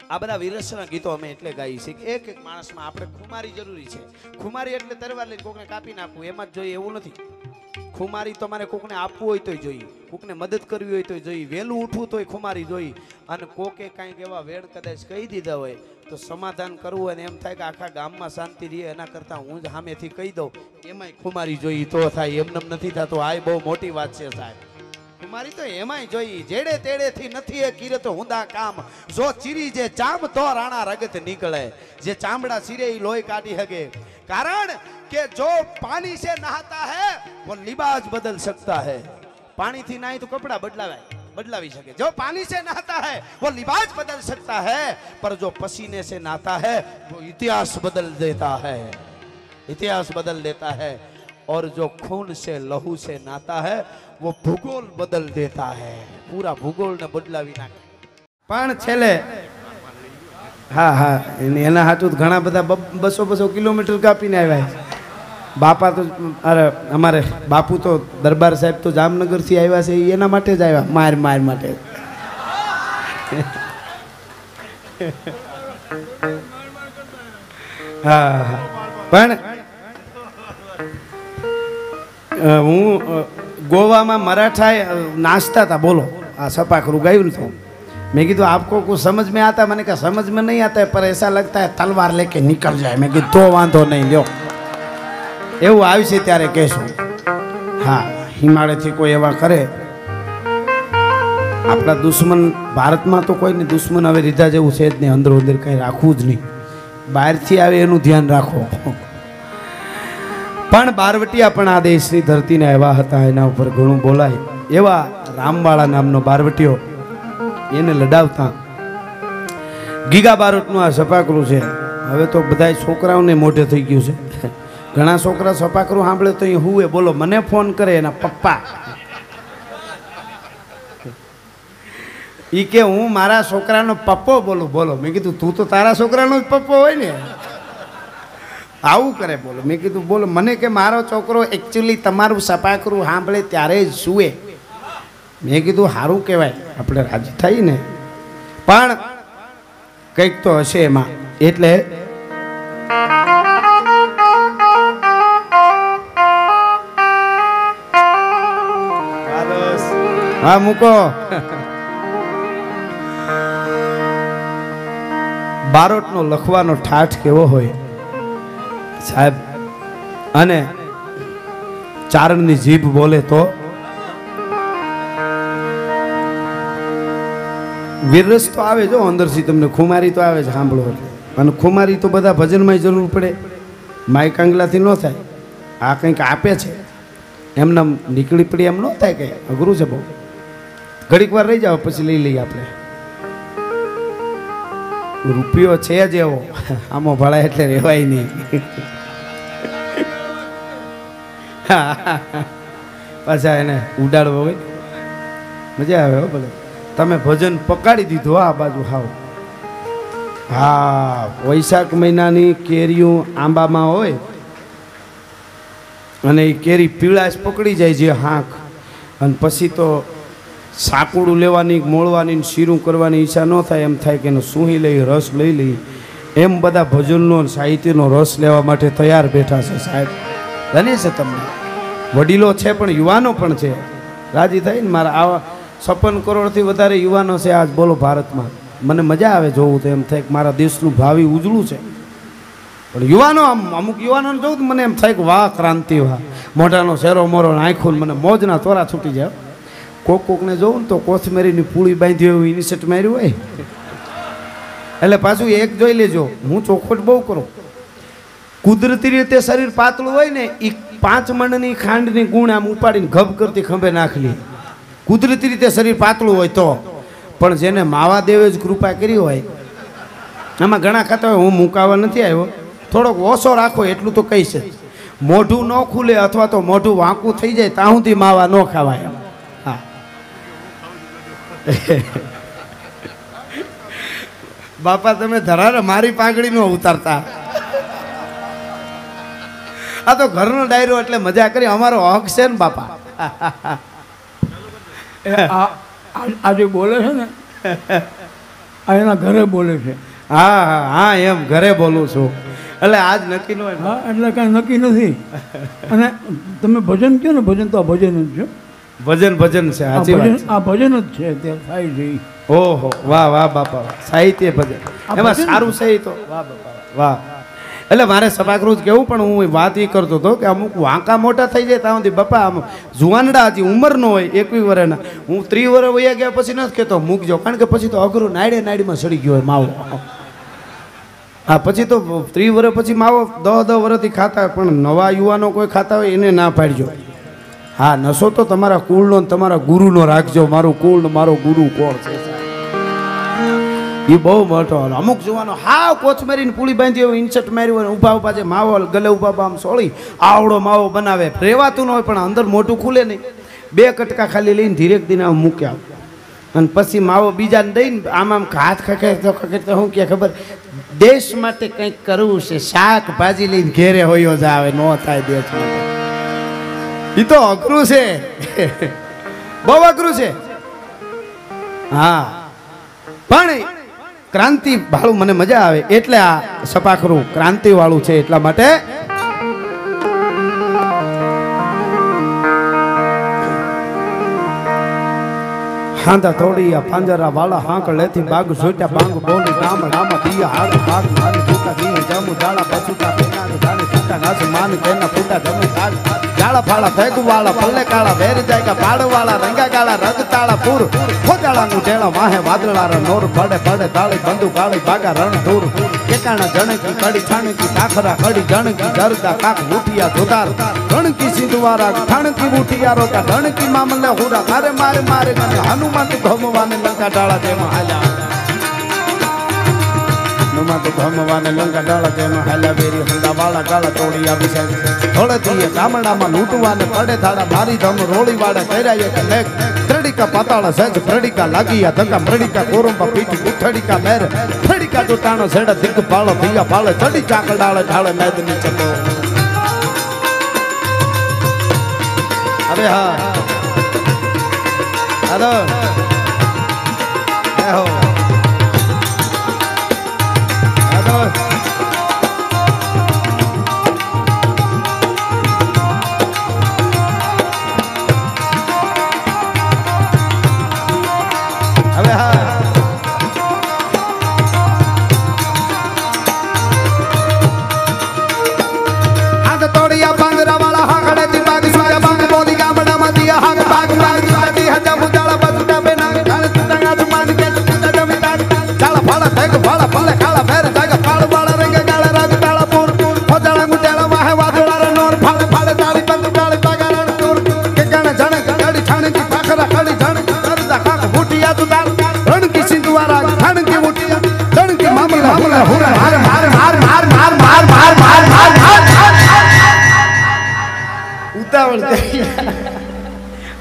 આ બધા વિરસના ગીતો અમે એટલે ગાઈએ છીએ કે એક એક માણસમાં આપણે ખુમારી જરૂરી છે. ખુમારી એટલે તરવાર લઈને કોકને કાપી નાખવું, એમાં જ જોઈએ, એવું નથી. ખુમારી તમારે કોકને આપવું હોય તોય જોઈએ. કોકને મદદ કરવી હોય તોય જોઈએ. વહેલું ઉઠવું તોય ખુમારી જોઈએ. અને કોકે કાંઈક એવા વેડ કદાચ કહી દીધા હોય તો સમાધાન કરવું અને એમ થાય કે આખા ગામમાં શાંતિ રહે, એના કરતાં હું જ સામેથી કહી દઉં, એમાંય ખુમારી જોઈ તો થાય એમને નથી થતો. આ બહુ મોટી વાત છે સાહેબ. મારી તો એમાંય જોઈ, જેડે તેડે થી નથી એ કીરે તો હુંદા કામ. જો ચીરી જે ચામ તો રાણા રગત નીકળે. જે ચામડા ચીરે એ લોહી કાઢી હગે. કારણ કે જો પાણી સે નહાતા હે વો લિબાજ બદલ શકતા હે. પાણી થી નાહી તો કપડા બદલાવાય. बदलावी सके। जो पानी से नहाता है, वो लिबाज बदल सकता है, पर जो पसीने से नहाता है, वो इतिहास बदल देता है। इतिहास बदल देता है, और जो खून से, लहू से नहाता है, वो भूगोल बदल देता है। पूरा ભૂગોળ ને બદલાવી નાખે પણ છેલ્લે, હા હા, એના હાથું ઘણા બધા બસો किलोमीटर કિલોમીટર કાપીને આવ્યા है બાપા તો, અરે, અમારે બાપુ તો દરબાર સાહેબ તો જામનગરથી આવ્યા છે એના માટે જ આવ્યા. માર માર માટે. હા પણ હું ગોવામાં મરાઠા નાચતા હતા બોલો. આ સપાખરું ગાયું તો. મેં કીધું આપકો કુછ સમજ મેં આતા? મને કે સમજ મેં નહીં આતા પર એસા લગતા હે, તલવાર લેકે નીકળ જાય. મેં કીધું તો વાંધો નહીં, લ્યો. એવું આવશે ત્યારે કહેશું. હા હિમાલયથી કોઈ એવા કરે. આપણા દુશ્મન, ભારતમાં તો કોઈને દુશ્મન હવે રીધા જેવું છે જ નહીં. અંદર અંદર કંઈ રાખવું જ નહીં. બહારથી આવે એનું ધ્યાન રાખો. પણ બારવટીયા પણ આ દેશની ધરતીના એવા હતા, એના ઉપર ઘણું બોલાય. એવા રામવાળા નામનો બારવટીયો એને લડાવતા. ગીગા બારોટનું આ સપાકરું છે. હવે તો બધા છોકરાઓને મોઢે થઈ ગયું છે. ઘણા છોકરા સપાકરું સાંભળે તો એ હુએ બોલો, મને ફોન કરે એના પપ્પા. એ કે, હું મારા છોકરાનો પપ્પો બોલું. બોલો, મેં કીધું, તું તો તારા છોકરાનો જ પપ્પો હોય ને. આવું કરે, બોલો. મેં કીધું, બોલો, મને કે મારો છોકરો એકચ્યુઅલી તમારું સપાકરું સાંભળે ત્યારે જ સુવે. મેં કીધું સારું કહેવાય, આપણે રાજી થઈ ને. પણ કંઈક તો હશે એમાં. એટલે હા, મૂકો. બારોટનો લખવાનો ઠાઠ કેવો હોય? સાહેબ, અને ચારણની જીભ બોલે તો? વિરસ તો આવે જો અંદરથી, તમને ખુમારી તો આવે છે સાંભળો. અને ખુમારી તો બધા ભજનમાં જરૂર પડે. માઇક આંગલાથી ન થાય. આ કંઈક આપે છે. એમને નીકળી પડી એમ ન થાય કંઈ. અઘરું છે બહુ. ઘડીક વાર રહી જાવ પછી લઈ લઈએ આપણે. રૂપિયો છે જ એવો. આમો ભાડા એટલે રહેવાય નહીં. પાછા એને ઉડાડવો હોય. મજા આવે હો ભલે. તમે ભજન પકાડી દીધું આ બાજુ, હાવ. હા, વૈશાખ મહિનાની કેરીઓ આંબામાં હોય અને એ કેરી પીળાશ પકડી જાય છે હાંક. અને પછી તો સાકુડું લેવાની, મોળવાની શીરું કરવાની ઈચ્છા ન થાય, એમ થાય કે એને સૂહી લઈ, રસ લઈ લઈ. એમ બધા ભજનનો સાહિત્યનો રસ લેવા માટે તૈયાર બેઠા છે સાહેબ. જાણે છે તમને? વડીલો છે પણ, યુવાનો પણ છે. રાજી થાય ને મારા આવા છપ્પન કરોડથી વધારે યુવાનો છે આજ, બોલો ભારતમાં. મને મજા આવે જોવું તો એમ થાય કે મારા દેશનું ભાવિ ઉજળું છે. પણ યુવાનો આમ, અમુક યુવાનોને જોઉં તો મને એમ થાય કે વાહ, ક્રાંતિ વાહ. મોઢાનો શેરો મોરો આંખો મને મોજના તોરા છૂટી જાય કોક કોકને જોઉં ને તો કોથમેરીની પૂળી બાંધી હોય, એની ઇનિશિયેટ માર્યું હોય. એટલે પાછું એક જોઈ લેજો, હું ચોખવટ બહુ કરું. કુદરતી રીતે શરીર પાતળું હોય ને એ પાંચ મણની ખાંડની ગુણ આમ ઉપાડીને ઘબ કરતી ખંભે નાખલી કુદરતી રીતે શરીર પાતળું હોય તો. પણ જેને માવાદેવે જ કૃપા કરી હોય, આમાં ઘણા ખાતા હોય, હું મુકાવા નથી આવ્યો. થોડોક ઓછો રાખો, એટલું તો કહી છે મોઢું ન ખુલે અથવા તો મોઢું વાંકું થઈ જાય, ત્યાં સુધી માવા ન ખાવાય. હા બાપા તમે ધરારે મારી પાઘડી નો ઉતારતા. આ તો ઘરનો ડાયરો એટલે મજા કરી અમારો હક છે ને બાપા. એ આ આ- આ જે બોલે છે ને એના ઘરે બોલે છે. હા હા હા એમ ઘરે બોલું છું. એટલે આજ નક્કી ન હોય હા એટલે કાંઈ નક્કી નથી. અને તમે ભજન કહો ને ભજન તો આ ભજન જ છે. ભજન ભજન છે સાચી વાત આ ભજન જ છે તે છે. ઓહો વાહ વાહ બાપા. સાહિત્ય ભજન. એમાં સારું છે તો. વાહ બાપા વાહ. એટલે મારે સભાગૃહ કેવું પણ હું વાત એ કરતો હતો કે અમુક વાંકા મોટા થઈ જાય ત્યાં સુધી બાપા આમ જુવાનડા હજી ઉંમર નો હોય એકવી વર્ષના હું ત્રી વર્ષ વયા ગયા પછી નથી કહેતો મૂકજો કારણ કે પછી તો અઘરું નાયડે નાયડીમાં સડી ગયો હોય માવો. હા પછી તો ત્રી વર્ષ પછી માવો દહ દહ વર્ષથી ખાતા હોય, પણ નવા યુવાનો કોઈ ખાતા હોય એને ના પાડજો. હા, નશો તો તમારા કુળનો તમારા ગુરુનો રાખજો. મારું કુળ મારો ગુરુ કોણ છે એ બહુ મોટો. અમુક જોવાનો કોચ કોથમેરીને પૂળી બાંધી હોય, ઇન્સર્ટ માર્યું હોય ઊભા ઊભા જે માવો ગલે ઊભા આમ સોળી, આવડો માવો બનાવે. રેવાતું ન હોય, પણ અંદર મોટું ખુલે નહીં. બે કટકા ખાલી લઈને ધીરેક દિન આમ મૂક્યા. અને પછી માવો બીજાને દઈને આમ આમ હાથ ખખેડતો ખખેડતો શું કે ખબર? દેશ માટે કંઈક કરવું છે. શાકભાજી લઈને ઘેરે હોયો જ આવે, નો થાય દેશ માટે. એ તો અઘરું છે. બહુ અઘરું છે. હા. પણ ક્રાંતિ વાળું મને મજા આવે. એટલે આ સપાખરું ક્રાંતિ વાળું છે એટલા માટે હાંધા થોડી પાંજરા વાળા હાંક લેથી બાગ સોટ્યા બાંગ બોલી, ડામ, ડામા દિયા હાથ, ભાગ મારી ફૂટા દીને જમુ દાડા પછુટા જાણે ફૂટા, જમે જાળા ફાળા ભેગુ વાળા કાળા, વેર જાયકા પાડ વાળા રંગા કાળા રગ તાળા પૂર. ખોજાળાનું ટેળા માહે વાદળા ર નોર પડે પડે તાળી બંદુ કાળી ભાગા રણ ધૂર કેકાણા જણકી, કડી, છાણકી કાખરા કડી, જણકી, જરદા, કાક ઉઠિયા ધોધાર. ગણકી સિંધુવારા ઠણકી હુરા, મારે મારે મારે ગણે હનુમંત ભમવાને લંકા ડાળા તેમાં હાલ્યા. હનુમંત ભમવાને લંકા ડાળા તેમાં હાલ્યા. વેરી હંડા વાળા ગાળા તોડી આપી સાહેબ થોડેથી ગામડામાં લૂંટવાને પડે થાળા મારી ધમ રોળી વાળે કર્યા એક લેખ ત્રડિકા પાતાળા સજ પ્રડિકા લાગીયા ધક્કા મરડિકા કોરંબા પીઠ ઉથડિકા મેર. ફડિકા જોટાણો સેડા દિગ પાળો ભીયા પાળે ચડી ચાકડાળે ઢાળે મેદની ચકો. અરે હા. હાલો એ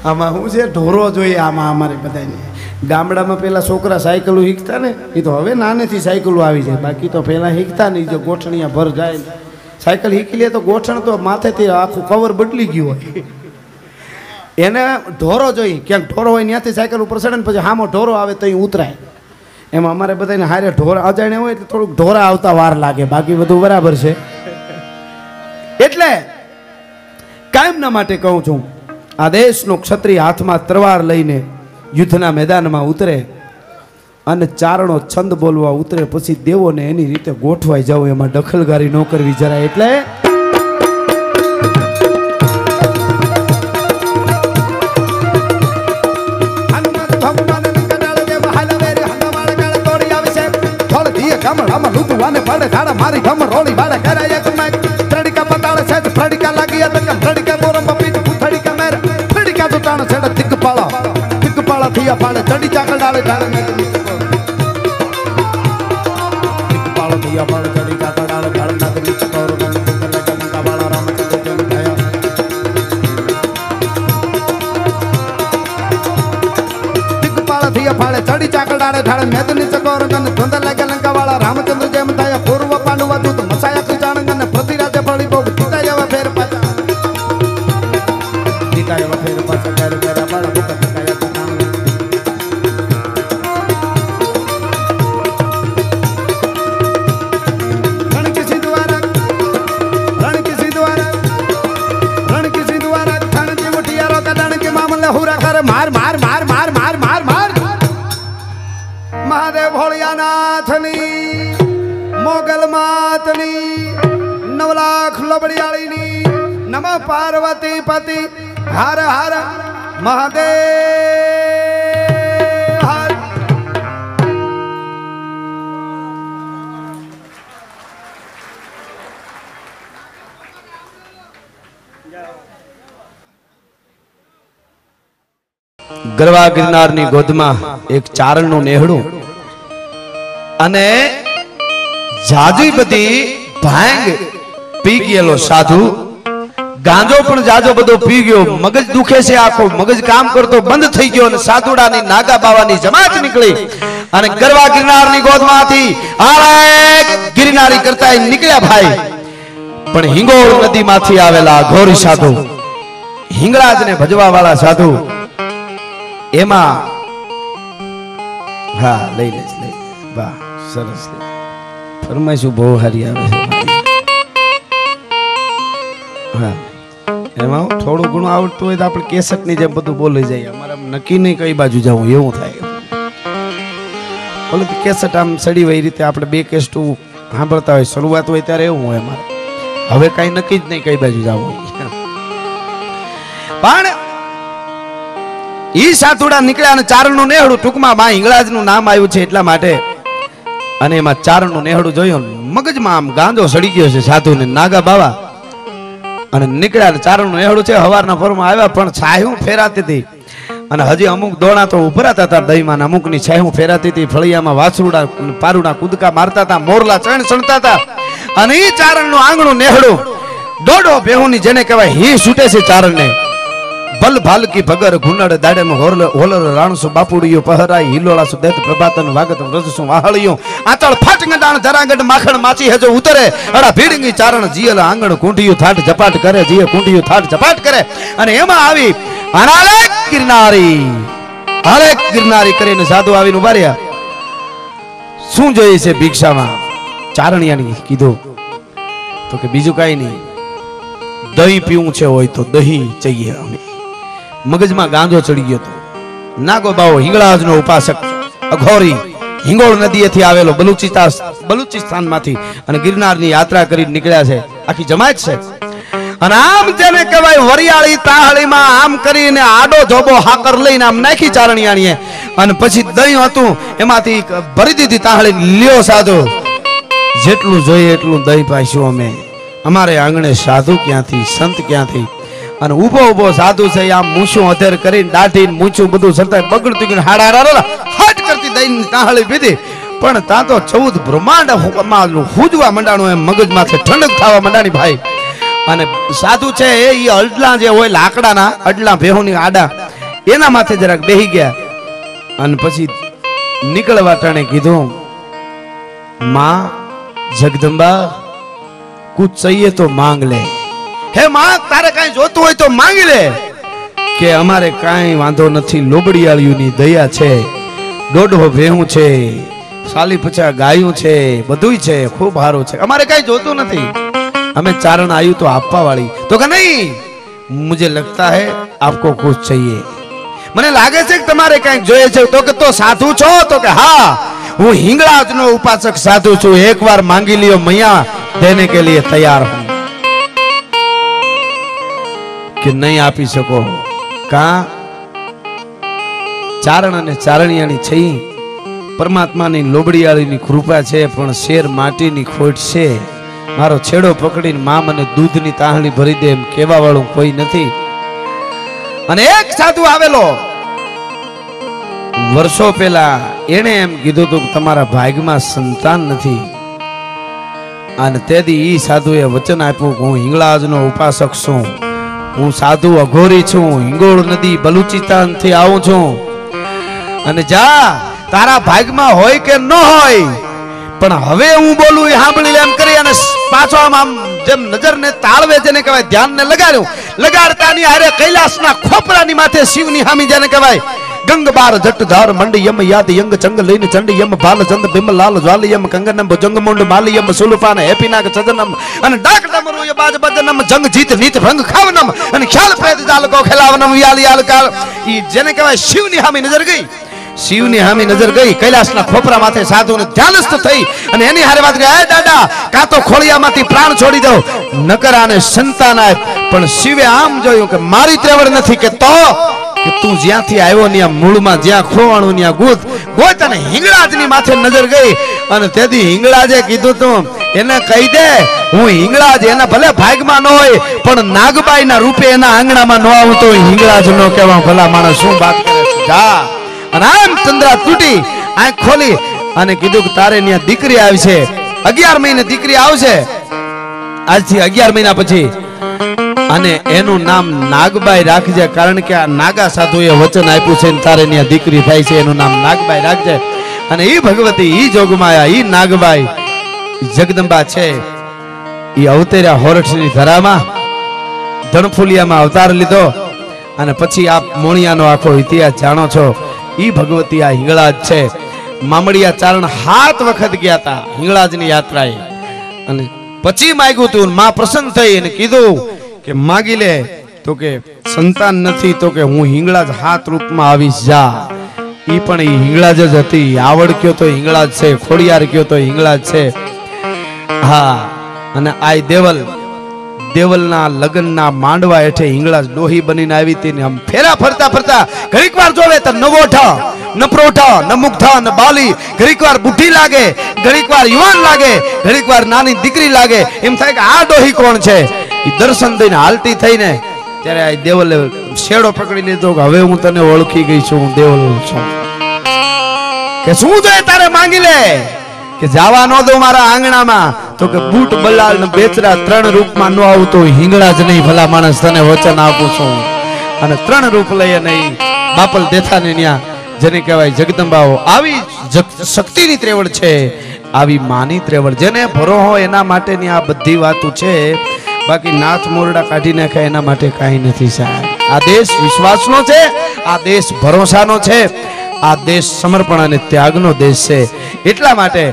આમાં શું છે, ઢોરો જોઈએ આમાં અમારે બધાને ગામડામાં પેલા છોકરા સાયકલો શીખતા ને, એ તો હવે નાનેથી સાયકલો આવી જાય. બાકી તો પહેલાં શીખતા નહીં, જો ગોઠણિયા ભર જાય. સાયકલ શીખી લે તો ગોઠણ તો માથેથી આખું કવર બદલી ગયું હોય. એને ઢોરો જોઈએ, ક્યાંક ઢોરો હોય ત્યાંથી સાયકલ ઉપર ચડે ને પછી હામો ઢોરો આવે તો એ ઉતરાય. એમાં અમારે બધાને હારે ઢોરા, અજાણ્યા હોય એટલે થોડુંક ઢોરા આવતા વાર લાગે, બાકી બધું બરાબર છે. એટલે કાયમના માટે કહું છું આ દેશનો ક્ષત્રિય હાથમાં તરવાર લઈને યુદ્ધના મેદાનમાં ઉતરે અને ચારણો છંદ બોલવા ઉતરે, પછી દેવોને એની રીતે ગોઠવાઈ જવું એમાં દખલગારી ન કરવી જરા એટલે મારી ગમ રોળી વાળે કરાય એક મેક. ત્રડિકા પતાળે છે ત્રડિકા લાગી હતા ત્રડિકા બોરમ. ફ્રડિકા સુટાણ છે જ દિગ્પાળા. દિગ્પાળા થયા પાળે ચડી ચાકળ ડાળે ડાળે મેં દિગ્પાળા થયા પાળે ચડી ચાકળ ડાળે ડાળે નાદ નીચ કૌર ગણ કુંડલે ગણ કાવાળા રામચંદ્ર જન થયા. દિગ્પાળ થયા ફાળે ચડી ચાકળ ડાળે ઢાળે મેદની ચકોર ગન ધુંધર લાગે લંકાવાળા રામચંદ્ર જેમ થયા પૂર્વ પાંડવા દૂત મસાયા ખીચાણ ગન પૃથ્વીરાજે ફળી બહુ પિતા જેવા ફેર પાછા પિતા જેવા ફેર પાછા પાર્વતી પતિ હર હર મહાદેવ હર ગરવા ગિરનારની ગોદમાં એક ચારણનું નેહડું અને જાજી બધી ભાંગ પી ગયેલો સાધુ ગાંજો પણ જાજો બધો પી ગયો. મગજ દુખે છે આખો. મગજ કામ કરતો બંધ થઈ ગયો અને સાધુડાની નાગા બાવાની જમાત નીકળી. અને ગરવા ગિરનારની ગોદમાંથી આરે ગિરનારી કરતા નીકળ્યા ભાઈ. પણ હિંગોળ નદીમાંથી આવેલા ઘોરી સાધુ, હિંગળાજને ભજવા વાળા સાધુ, એમાં હા, લઈ લઈશ લઈ વાહ, સરસ. ફરમાઈશું, બહુ હારી આવે છે. હા. એમાં થોડું ઘણું આવડતું હોય તો આપણે કેસટની જેમ બધું બોલી જાય અમારે નક્કી નહીં કઈ બાજુ જવું, એવું થાય. તો કેસટ આમ સડી હોય એ રીતે આપણે બે કેસ્ટું સાંભળતા હોય, શરૂઆત હોય ત્યારે એવું હોય અમારે. હવે કાંઈ નક્કી જ નહીં કઈ બાજુ જવું પણ ઈ સાતુડા નીકળ્યા અને ચારણનું નેહડું ટૂંકમાં માં હિંગળાજનું નામ આવ્યું છે એટલા માટે. અને એમાં ચારણનું નેહડું જોયું મગજમાં આમ ગાંજો સડી ગયો છે સાધુને. નાગા બાવા અને નીકળ્યા ને ચારણનું નેહડું છે, હવારના ફોરમાં આવ્યા, પણ છાયું ફેરાતી હતી. અને હજી અમુક દોણા તો ઉભરાતા હતા દહીંમાં અમુકની છાયું ફેરાતી હતી. ફળિયામાં વાછરૂડા પારુડા કૂદકા મારતા હતા, મોરલા ચણ ચણતા હતા. અને એ ચારણનું આંગણું નેહડું. દોડો બેહુની જેને કહેવાય, હી છૂટે છે ચારણને. ભલ ભાલકી ભગર ઘુનડ દાડેમ હોરલ હોલર રાણસુ બાપુડિયો પહરાય હિલોળાસુ દેત પ્રભાતન વાગત રજસુ વાહળિયો. આતળ ફાટંગ દાણ ધરાંગડ માખણ માચી હેજો ઉતરે. અડા ભીડંગી ચારણ જીયલ આંગણ કુંડિયું થાટ ઝપાટ કરે જીએ કુંડિયું થાટ ઝપાટ કરે. અને એમાં આવી અનાલે ગિરનારી હાલે ગિરનારી કરીને સાધુ આવીને ઊભા રહ્યા. શું જોઈએ છે ભિક્ષામાં? ચારણિયાની કીધું. તો કે બીજું કાઈ નહીં. દહીં પીવું છે હોય તો દહીં જઈએ અમે. મગજમાં ગાંજો ચડી ગયો હતો. નાગો બાવો હિંગળાજનો ઉપાસક અઘોરી હિંગોળ નદીએથી આવેલો બલુચિસ્તાન બલુચિસ્તાનમાંથી અને ગિરનારની યાત્રા કરી નીકળ્યા છે. આખી જમાત છે. અને આમ જેને કહેવાય વરિયાળી તાહળીમાં આમ કરીને આડો જોબો હાકર લઈને આમ નાખી ચારણિયાણીએ. અને પછી દહીં હતું, એમાંથી ભરી દીધી તાહળી લ્યો સાધુ. જેટલું જોઈએ એટલું દહીં પાઈશું અમે. અમારે આંગણે સાધુ ક્યાંથી, સંત ક્યાંથી? અને ઊભો ઊભો સાધુ છે, આમ મૂછું અધેર કરીને દાઢી મૂછું બધું સરતા બગડતું ગયું હાડા હાડા હાટ કરતી દઈને તાહળી પીધી. પણ તા તો ચૌદ બ્રહ્માંડ હુજવા મંડાણું એમ મગજમાંથી ઠંડક થવા મંડાણી ભાઈ. અને સાધુ છે એ એ અડલા જે હોય લાકડાના, અડલા ભેહોની આડા, એના માથે જરાક બેહી ગયા. અને પછી નીકળવા ટાણે કીધું, માં જગદંબા કુચ તો માંગ લે. હે માં તારે કાંઈ જોતું હોય તો માંગી લે. કે અમારે કાંઈ વાંધો નથી લોબડિયાળીઓની દયા છે, દોઢો ભેહું છે, સાલી પછા ગાયું છે, બધુંય છે, ખૂબ સારું છે. અમારે કાંઈ જોતું નથી. અમે ચારણ આવ્યું તો આપવા વાળી તો કે નહીં, મુજે લગતા હે, આપકો ખુશ चाहिए મને લાગે છે કે તમારે કંઈક જોઈએ છે. તો કે તો સાધુ છો, તો કે હા, હું હિંગળાજનો ઉપાસક સાધુ છું. એકવાર માંગી લ્યો, મૈયા દેને કે લીએ તૈયાર હું. કે નહીં આપી શકો? કા? ચારણ અને ચારણિયાની છઈ પરમાત્માની લોબડીયાળીની કૃપા છે, પણ શેર માટીની ખોટ છે. મારો છેડો પકડીને મા મને દૂધની તાહણી ભરી દે એમ કહેવા વાળું કોઈ નથી. અને એક સાધુ આવેલો. વર્ષો પહેલા એણે એમ કીધું હતું કે તમારા ભાગમાં સંતાન નથી. અને તેથી એ સાધુએ વચન આપ્યું કે હું હિંગળાજનો ઉપાસક છું. હું સાધુ અઘોરી છું, હિંગોળ નદી બલુચિસ્તાનથી આવું છું. અને જા, તારા ભાગમાં હોય કે ન હોય, પણ હવે હું બોલું એ સાંભળી એમ કરી અને પાછો આમ આમ જેમ નજરને તાળવે જેને કહેવાય, ધ્યાનને લગાડ્યું. લગાડતાની હારે કૈલાસના ખોપરાની માથે શિવની હામી જેને કહેવાય. ગંગ બાર જટ યાદ યંગ ચંગ લઈને ચંડી યમ ભાલ ચંદ કંગનમ ભુજંગ મુંડ માલી યમ સુલપાન હેપીનાગ, સજનમ, અને ડાક ડમરુ ય બાજ બજનમ, જંગ જીત, નીત, ભંગ, ખાવનમ, અને ખ્યાલ પ્રેત જાલ કો ખેલાવનમ યાલ યાલ કાળ. ઈ જેને કહેવાય શિવની હામી નજર ગઈ. શિવની હામી નજર ગઈ. કૈલાસના ખોપરા માથે સાધુને ધ્યાનસ્થ થઈ અને એની હારે વાત કરી "એ દાદા, કાં તો ખોળિયામાંથી પ્રાણ છોડી દો નકર આને સંતાન આપ, પણ શિવે આમ જોયું કે મારી ત્રેવડ નથી કે તો કે તું જ્યાંથી આવ્યો ત્યાં મૂળમાં જ્યાં ખોવાણું, ત્યાં ગુત ગોત અને હિંગળાજની માથે નજર ગઈ. અને તેથી હિંગળાજે કીધું તું, એને કહી દે, હું હિંગળાજ એના ભલે ભાગમાં ન હોય, પણ નાગબાઈના રૂપે એના આંગણામાં ન આવું તો હિંગળાજ નો કહેવા ભલા માણસ, શું વાત જા. અને આમ ચંદ્રા તૂટી, આંખ ખોલી અને કીધું કે તારે ત્યાં દીકરી આવી છે. અગિયાર મહિને દીકરી આવશે. આજથી અગિયાર મહિના પછી અને એનું નામ નાગબાઈ રાખજે, કારણ કે આ નાગા સાધુએ વચન આપ્યું છે તારે ત્યાં દીકરી થાય છે, એનું નામ નાગબાઈ રાખજે. અને ઈ ભગવતી, ઈ જોગમાયા, ઈ નાગબાઈ જગદંબા છે. ઈ અવતર્યા હોરઠની ધરામાં, ધણફુલિયામાં અવતાર લીધો. અને પછી આપ મોણિયાનો આખો ઇતિહાસ જાણો છો, ઈ ભગવતી આ હિંગળાજ છે. મામડિયા ચારણ હાથ વખત ગયા હતા હિંગળાજની યાત્રાએ. અને પછી માગ્યું તું માં પ્રસન્ન થઈ અને કીધું કે માગી લે તો કે સંતાન નથી તો કે હું હિંગળાજ હાથ રૂપમાં આવીશ જા. એ પણ એ હિંગળાજ જ હતી. આવડ કયો તો હિંગળાજ છે, ખોડિયાર કયો તો હિંગળાજ છે. હા, અને આય દેવલ, દેવલના લગ્નના માંડવા હેઠે હિંગળાજ ડોહી બનીને આવી હતી ને આમ ફેરા ફરતા ફરતા ઘડીક વાર જોવે તો નવોઠા ન પ્રોઠા ન મુગ્ધા, ન બાલી. ઘડીક વાર બુઢી લાગે, ઘડીક વાર યુવાન લાગે, ઘડીક વાર નાની દીકરી લાગે. એમ થાય કે આ ડોહી કોણ છે? દર્શન દઈને હાલતી થઈને ત્યારે આ દેવલે શેડો પકડી લીધો કે હવે હું તને ઓળખી ગઈ છું, હું દેવલ છું. કે શું જોઈએ તારે માંગી લે? કે જાવા ન દો મારા આંગણામાં, તો કે બૂટ બલાલ ને બેચરા ત્રણ રૂપમાં ન આવું હિંગળા જ નહીં, ભલા માણસ તને વચન આપું છું. અને ત્રણ રૂપ લઈએ નહીં બાપલ બાપલ દેથાને ન્યા, જેને કહેવાય જગદંબાઓ. આવી શક્તિની ત્રેવડ છે, આવી માની ત્રેવડ જેને ભરો હોય એના માટેની આ બધી વાતો છે. બાકી નાથ મોરડા કાઢી નાખે એના માટે કાંઈ નથી સાહેબ. આ દેશ વિશ્વાસનો છે, આ દેશ ભરોસાનો છે, આ દેશ સમર્પણ અને ત્યાગનો દેશ છે. એટલા માટે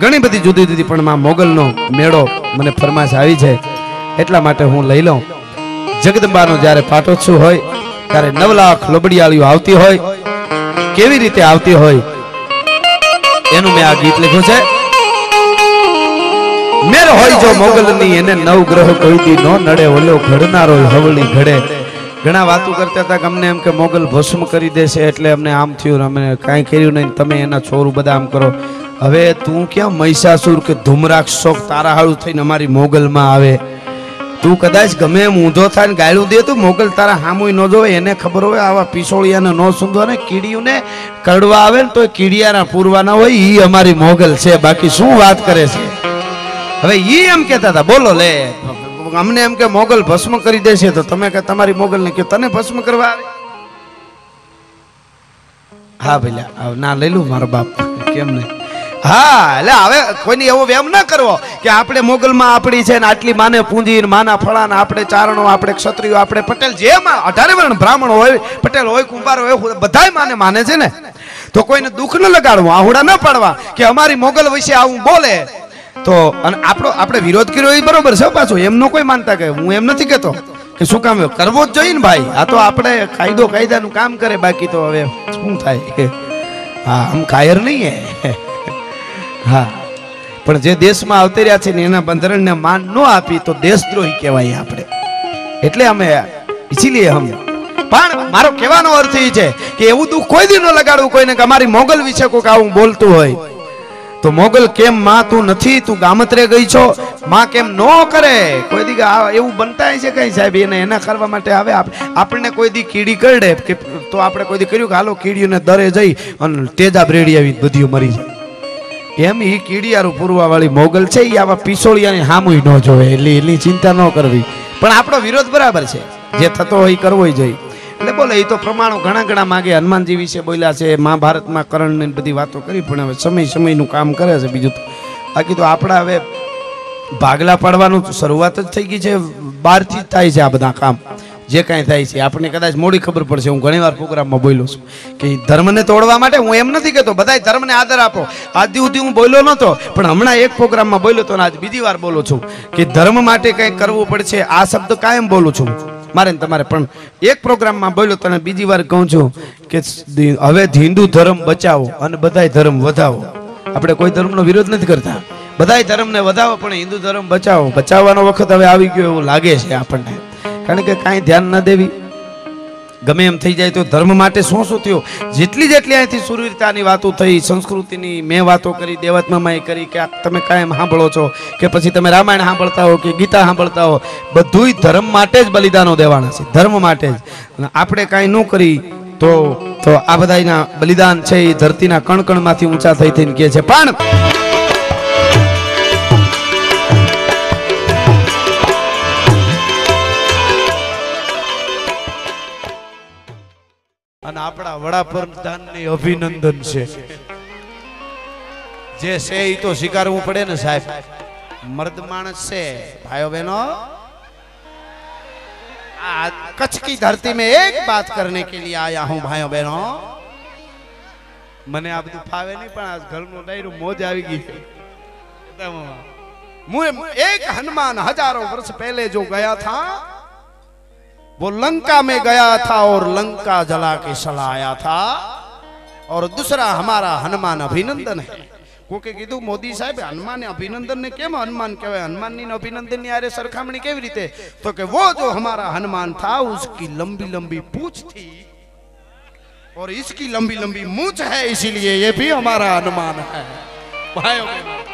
ઘણી બધી જુદી જુદી પણ માં મોગલનો મેળો મને ફરમાશ આવી છે. એટલા માટે હું લઈ લઉં. જગદંબાનો જ્યારે પાટોત્સવ હોય, ત્યારે નવ લાખ લોબડિયાળીઓ આવતી હોય, કેવી રીતે આવતી હોય, એનું મેં આ ગીત લખ્યું છે. મેર હોય જો મોગલની એને નવ ગ્રહ કોઈ દી નો નડે ઓલો ઘડનારો હવળી ઘડે. ઘણા વાતો કરતા હતા કે અમને એમ કે મોગલ ભસ્મ કરી દેશે એટલે અમને આમ થયું અમે કાંઈ કર્યું નહીં તમે એના છોરું બધા આમ કરો. હવે તું ક્યાં મહિષાસુર કે ધૂમરાક્ષ શોખ તારા હાળું થઈને અમારી મોગલમાં આવે? તું કદાચ ગમે એમ ઊંધો થાય ને ગાયલું દે તું મોગલ તારા હામુય ન જોવે એને ખબર હોય આવા પીસોળિયાને ન સૂંધવા ને કીડીઓને કડવા આવે ને તો કીડિયાના પૂરવાના હોય એ અમારી મોગલ છે. બાકી શું વાત કરે છે? હવે ઈ એમ કહેતા હતા, બોલો લે. અમને એમ કે મોગલ ભસ્મ કરી દેશે તો તમે કે તમારી મોગલને કે તને ભસ્મ કરવા આવે? હા ભઈલા ના, લઈ લઉં મારો બાપ કેમ નહીં? હા એટલે હવે કોઈને એવો વેમ ના કરવો કે આપણે મોગલમાં આપણી છે ને આટલી માને પૂંજી માના ફળા ને આપણે ચારણો, આપણે ક્ષત્રિયો, આપણે પટેલ જે અઢારે વર્ણ બ્રાહ્મણ હોય, પટેલ હોય, કુંભાર હોય બધા માને માને છે ને. તો કોઈને દુઃખ ન લગાડવું, આહુડા ન પાડવા કે અમારી મોગલ વિશે આવું બોલે. તો, અને આપણો, આપણે વિરોધ કર્યો એ બરોબર છે પાછો. એમનો કોઈ માનતા કે હું એમ નથી કહેતો. કે શું કામ કરવો જ જોઈએ ને ભાઈ. આ તો આપણે કાયદો, કાયદાનું કામ કરે, બાકી તો હવે શું થાય? હા, આમ કાયર નહીં હે. હા. પણ જે દેશમાં આવતી રહ્યા છે ને એના બંધારણને માન ન આપી તો દેશદ્રોહી કહેવાય આપણે. એટલે અમે ઇસીલીએ હમ. પણ મારો કહેવાનો અર્થ એ છે કે એવું દુઃખ કોઈ દી ન લગાડવું કોઈને કે અમારી મોગલ વિશે કોઈક આવું બોલતું હોય. તો મોગલ કેમ માં તું નથી? તું ગામત્રે ગઈ છો? માં કેમ નો કરે? કોઈ દી એવું બનતા છે કઈ સાહેબ? એને એના કરવા માટે આવે? આપ- આપણને કોઈ દી કીડી કરડે? કે તો આપણે કોઈ દી કર્યું કે હાલો કીડીઓને દરે જઈ અને તેજા બ્રેડી આવી બધી મરી જાય. એમ એ કીડિયારું પૂરવા વાળી મોગલ છે? એ આવા પિસોળિયાની હામુય ન જોવે. એટલે એની ચિંતા ન કરવી. પણ આપણો વિરોધ બરાબર છે. જે થતો હોય કરવો જોઈએ. એટલે બોલે એ તો પ્રમાણો ઘણા ઘણા માગે. હનુમાનજી વિશે બોલ્યા છે, મહાભારતમાં કર્ણ બધી વાતો કરી, પણ હવે સમય સમયનું કામ કરે છે બીજું બાકી તો આપણા હવે ભાગલા પાડવાનું શરૂઆત જ થઈ ગઈ છે, બહારથી જ થાય છે આ બધા કામ. જે કાંઈ થાય છે. આપણને કદાચ મોડી ખબર પડશે, હું ઘણીવાર પ્રોગ્રામમાં બોલ્યો છું કે ધર્મને તોડવા માટે હું એમ નથી કહેતો, બધાય ધર્મને આદર આપો. આજ સુધી હું બોલ્યો નહોતો, પણ હમણાં એક પ્રોગ્રામમાં બોલ્યો તો આજ બીજી વાર બોલું છું કે ધર્મ માટે કંઈક કરવું પડશે, આ શબ્દ કાયમ બોલું છું. મારે ને તમારે, પણ એક પ્રોગ્રામમાં બોલ્યો તને બીજી વાર કહું છું કે હવે હિન્દુ ધર્મ બચાવો અને બધાય ધર્મ વધાવો. આપણે કોઈ ધર્મનો વિરોધ નથી કરતા. બધાય ધર્મને વધાવો, પણ હિન્દુ ધર્મ બચાવો. બચાવવાનો વખત હવે આવી ગયો એવું લાગે છે આપણને. કારણ કે કાંઈ ધ્યાન ન દેવી. ગમે એમ થઈ જાય તો ધર્મ માટે શું શું થયું? જેટલી જેટલી અહીંથી સુરવીરતાની વાતો થઈ, સંસ્કૃતિની મેં વાતો કરી દેવાત્મામાં કરી કે તમે કાયમ સાંભળો છો કે પછી તમે રામાયણ સાંભળતા હો કે ગીતા સાંભળતા હો, બધુંય ધર્મ માટે જ બલિદાનો દેવાના છે, ધર્મ માટે જ. આપણે કાંઈ ન કરી તો તો આ બધાના બલિદાન છે એ ધરતીના કણ કણમાંથી ઊંચા થઈ થઈને કહે છે, પણ અને આપણા વડાપ્રધાનની અભિનંદન છે જે છે એ તો સ્વીકારવું પડે ને સાહેબ મર્દ માણસ છે ભાઈઓ બહેનો આ कच्छ की धरती में एक बात करने के लिए आया हूं भाइयों बहनों મને આ બધું ફાવે નહીં પણ આ ઘરનું ડાયરું મોજ આવી ગઈ છે मुझे एक हनुमान हजारों वर्ष पहले जो गया था वो लंका में गया था और लंका जला के सलाया था और दूसरा हमारा हनुमान अभिनंदन है કોકે કીધું મોદી સાહેબ હનુમાન અભિનંદન ને કેમ હનુમાન કહેવાય હનુમાન ની અભિનંદન ની આરે સરખામણી કેવી રીતે તો કે वो जो हमारा हनुमान था उसकी लंबी लंबी पूछ थी और इसकी लंबी लंबी मूछ है इसीलिए ये भी हमारा हनुमान है भाइयों बहनों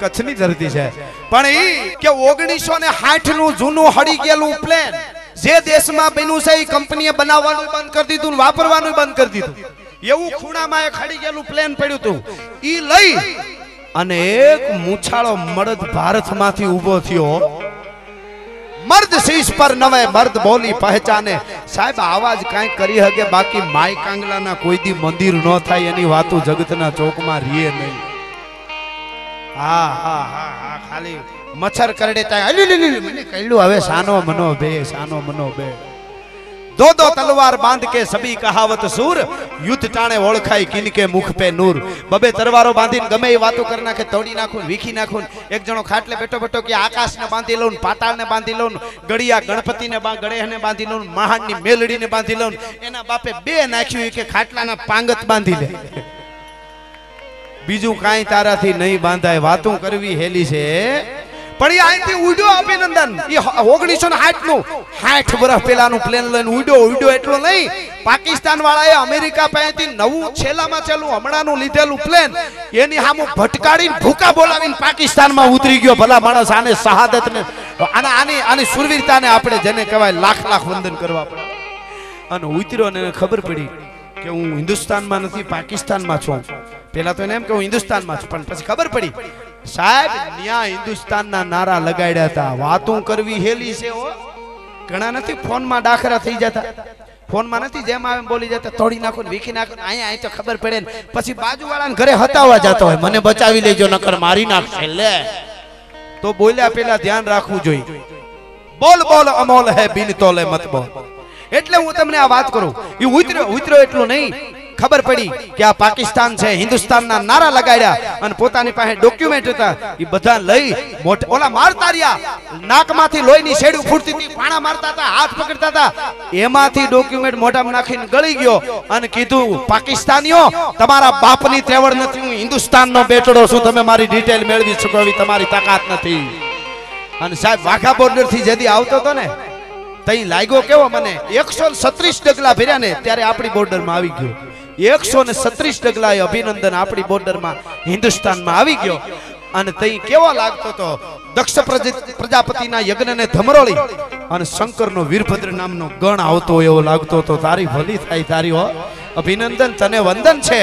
કચ્છની ધરતી છે. પણ ઈ કે ઓગણીસો ને સાઠનું જૂનું હળી ગયેલું પ્લેન જે દેશમાં બન્યું છે એ કંપનીએ બનાવવાનું બંધ કરી દીધું વાપરવાનું બંધ કરી દીધું. એવું ખૂણામાં એક હળી ગયેલું પ્લેન પડ્યું હતું. ઈ લઈ અને એક મૂછાળો મર્દ ભારતમાંથી ઊભો થયો. મર્દ શીશ પર નવે મર્દ બોલી પહેચાને, સાહેબ આવાજ કાંઈ કરી હકે, બાકી માય કાંગલાના કોઈ દી મંદિર ન થાય, એની વાતો જગતના ચોકમાં રીએ નહીં. હા ખાલી મચ્છર કરડે હવે સાનો મનો બે સાનો મનો બે દો દો તલવાર બાંધ કે સબી કહાવત સૂર, યુદ્ધ ટાણે ઓળખાય કિન મુખ પે નૂર. બબે તરવારો બાંધીને ગમે એ વાતો કરી નાખે, તોડી નાખું, વીખી નાખું. એક જણો ખાટલે બેઠો બેઠો કે આકાશને બાંધી લઉં પાતાળને બાંધી લઉં ગળિયા ગણપતિને ગળેહને બાંધી લઉં મહાનની મેલડીને બાંધી લઉં એના બાપે બે નાખ્યું કે ખાટલાના પાંગત બાંધી લે. બીજું કાંઈ તારાથી નહીં બાંધાય. વાતું કરવી હેલી છે. પણ એ અહીંથી ઉડ્યો અભિનંદન. એ ઓગણીસો ને સાઠનું સાઠ વર્ષ પેલાનું પ્લેન લઈને ઉડ્યો. ઉડ્યો એટલો નહીં. પાકિસ્તાન વાળાએ અમેરિકા પાસેથી નવું છેલ્લામાં છેલ્લું હમણાંનું લીધેલું પ્લેન એની સામું ભટકાડીને ભૂકા બોલાવીને પાકિસ્તાનમાં ઉતરી ગયો. ભલા માણસ આને શહાદત ને આને આની આની સુરવીરતાને આપણે જેને કહેવાય લાખ લાખ વંદન કરવા પડે. અને ઉતર્યો ને ખબર પડી કે હું હિન્દુસ્તાનમાં નથી, પાકિસ્તાનમાં છું. પેલા તો એને એમ કે હું હિન્દુસ્તાનમાં છું. પણ પછી ખબર પડી. સાહેબ, ન્યા હિન્દુસ્તાનના નારા લગાડ્યા હતા. વાતું કરવી હેલી છે ઘણા નથી ફોનમાં દાખરા થઈ જતા. ફોનમાં નથી જેમ આવે બોલી જતા. તોડી નાખો ને વીખી નાખો અહીંયા અહીં તો ખબર પડે ને. પછી બાજુવાળાને ઘરે હતાવા જતો હોય. મને બચાવી લેજો, નકર મારી નાખશે, લે. તો બોલ્યા પેલા ધ્યાન રાખવું જોઈએ. બોલ બોલ, અમોલ હે બિન તોલે મત બોલ એટલે હું તમને આ વાત કરું. એ ઉતર્યો ઉતર્યો એટલું નહીં. ખબર પડી કે આ પાકિસ્તાન છે, હિન્દુસ્તાનના નારા લગાડ્યા અને પોતાની પાસે ડોક્યુમેન્ટ હતા. એ બધા લઈ મોટા, ઓલા મારતા રહ્યા. નાકમાંથી લોહીની શેડું ફૂટતી હતી, પાણા મારતા હતા, હાથ પકડતા હતા. એમાંથી ડોક્યુમેન્ટ મોઢામાં નાખીને ગળી ગયો અને કીધું, પાકિસ્તાનીઓ, તમારા બાપની ત્રેવડ નથી, હું હિન્દુસ્તાનનો બેટડો છું. તમે મારી ડિટેલ મેળવી શકો એવી તમારી તાકાત નથી. અને સાહેબ, વાઘા બોર્ડરથી જેથી આવતો હતો ને, તઈ લાગ્યો કેવો મને? એકસો સત્રીસ ડગલા ફેર્યા ને, ત્યારે આપણી બોર્ડરમાં આવી ગયો. એકસો ને સત્રીસ ડગલા અભિનંદન આપણી બોર્ડરમાં હિન્દુસ્તાનમાં આવી ગયો. અને તઈ કેવો લાગતો હતો દક્ષ પ્રજાપતિના યજ્ઞને ધમરોળી અને શંકરનો વીરભદ્ર નામનો ગણ આવતો એવો લાગતો તો તારી ભલી થાય તારી હો. અભિનંદન, તને વંદન છે.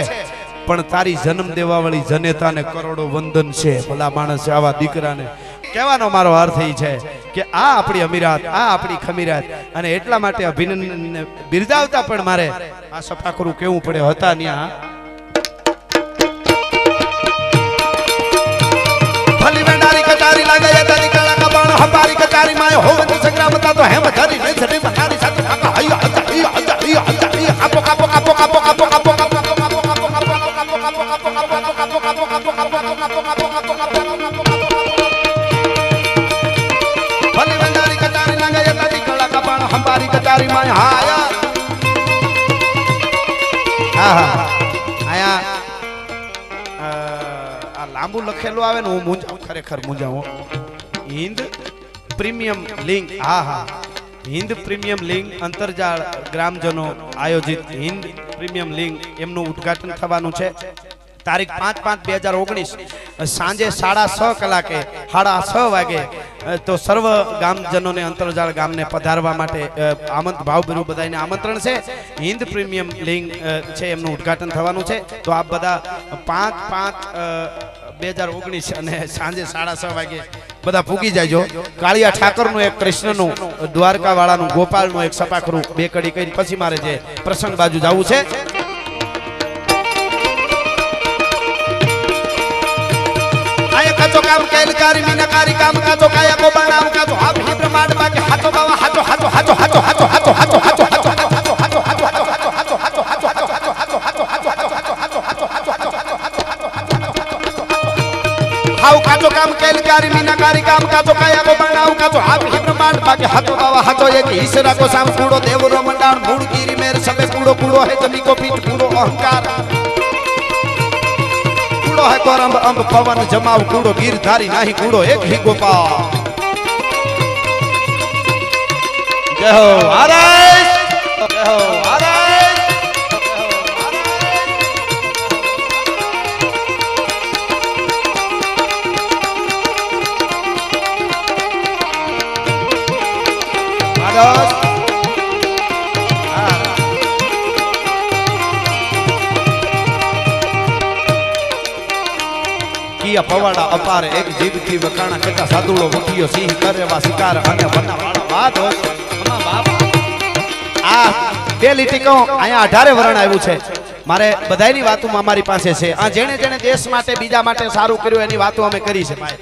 પણ તારી જન્મ દેવાવાળી જનેતાને કરોડો વંદન છે. ભલા માણસ આવા દીકરાને કહેવાનો મારો અર્થ એ છે કે આ આપણી અમીરાત, આ આપણી ખમીરાત. અને એટલા માટે અભિનંદનને બિરદાવતા પણ મારે આ સફાકરું કેવું પડે. હતા ત્યાં ભલી કટારી લાગે યદાની કાળા કબાણ હંબારી કટારી માય હોવતી સંગ્રામ. તા હેમ ધરી ને જડી બહારી હજા હાયા. હા હા આયા આ લાંબુ લખેલું આવે ને હું મૂંઝાઉં ખરેખર મૂંઝાઉં હિન્દ પ્રીમિયમ લિંક હા હા. હિન્દ પ્રીમિયમ લિંક અંતરજાળ ગ્રામજનો આયોજિત હિન્દ પ્રીમિયમ લિંક એમનું ઉદ્ઘાટન થવાનું છે. તારીખ પાંચ પાંચ બે હજાર ઓગણીસ સાંજે સાડા છ કલાકે સાડા છ વાગે તો સર્વ ગામજનોને અંતરજાળ ગામને પધારવા માટે આમંત ભાવભર્યું બધાને આમંત્રણ છે. હિન્દ પ્રીમિયમ લિંગ છે, એમનું ઉદ્ઘાટન થવાનું છે. તો આપ બધા પાંચ પાંચ બે હજાર ઓગણીસ અને સાંજે સાડા છ વાગે બધા પૂગી જાયજો કાળિયા ઠાકરનું એક કૃષ્ણનું દ્વારકા વાળાનું ગોપાલનું એક સપાખરું બે કડી કરી, પછી મારે જે પ્રસંગ બાજુ જવું છે. કાચો કામ કેલકારી મીનાકારી કામ કાચો કાયા કો બનાવ કાચો હાથ હી પ્રમાણ બાકે હાથો બાવા હાથો હાથો હાથો હાથો હાથો હાથો હાથો હાથો હાથો હાથો હાથો હાથો હાથો હાથો હાથો હાઉ કાચો કામ કામ કાચો કાયા કો બનાવ કાચો આપ હી બ્રહ્માંડ બાકે હાથો બાવા હાથો એક ઈશરા કો સામ કૂડો દેવરો મંડાણ મૂળ ગીરી મેર સબે કૂડો કૂડો હે જમી કો પીઠ કૂડો અહંકાર કૂડો હે કોર અંબ અંબ પવન જમાવ કૂડો, ગીરધારી નાહી કૂડો, એક હી ગોપાલ. જય હો. આરસ કિયા પવાડા અપાર. એક જીભથી વખાણા કેટલા સાદુડો મુઠિયો સિંહ કરેવા શિકાર અને બનાવાળા વાત આ બે લીટી અહીંયા અઢારે વરણ આવ્યું છે. મારે બધાની વાતોમાં અમારી પાસે છે. આ જેણે જેણે દેશ માટે, બીજા માટે સારું કર્યું એની વાતો અમે કરી છે, ભાઈ.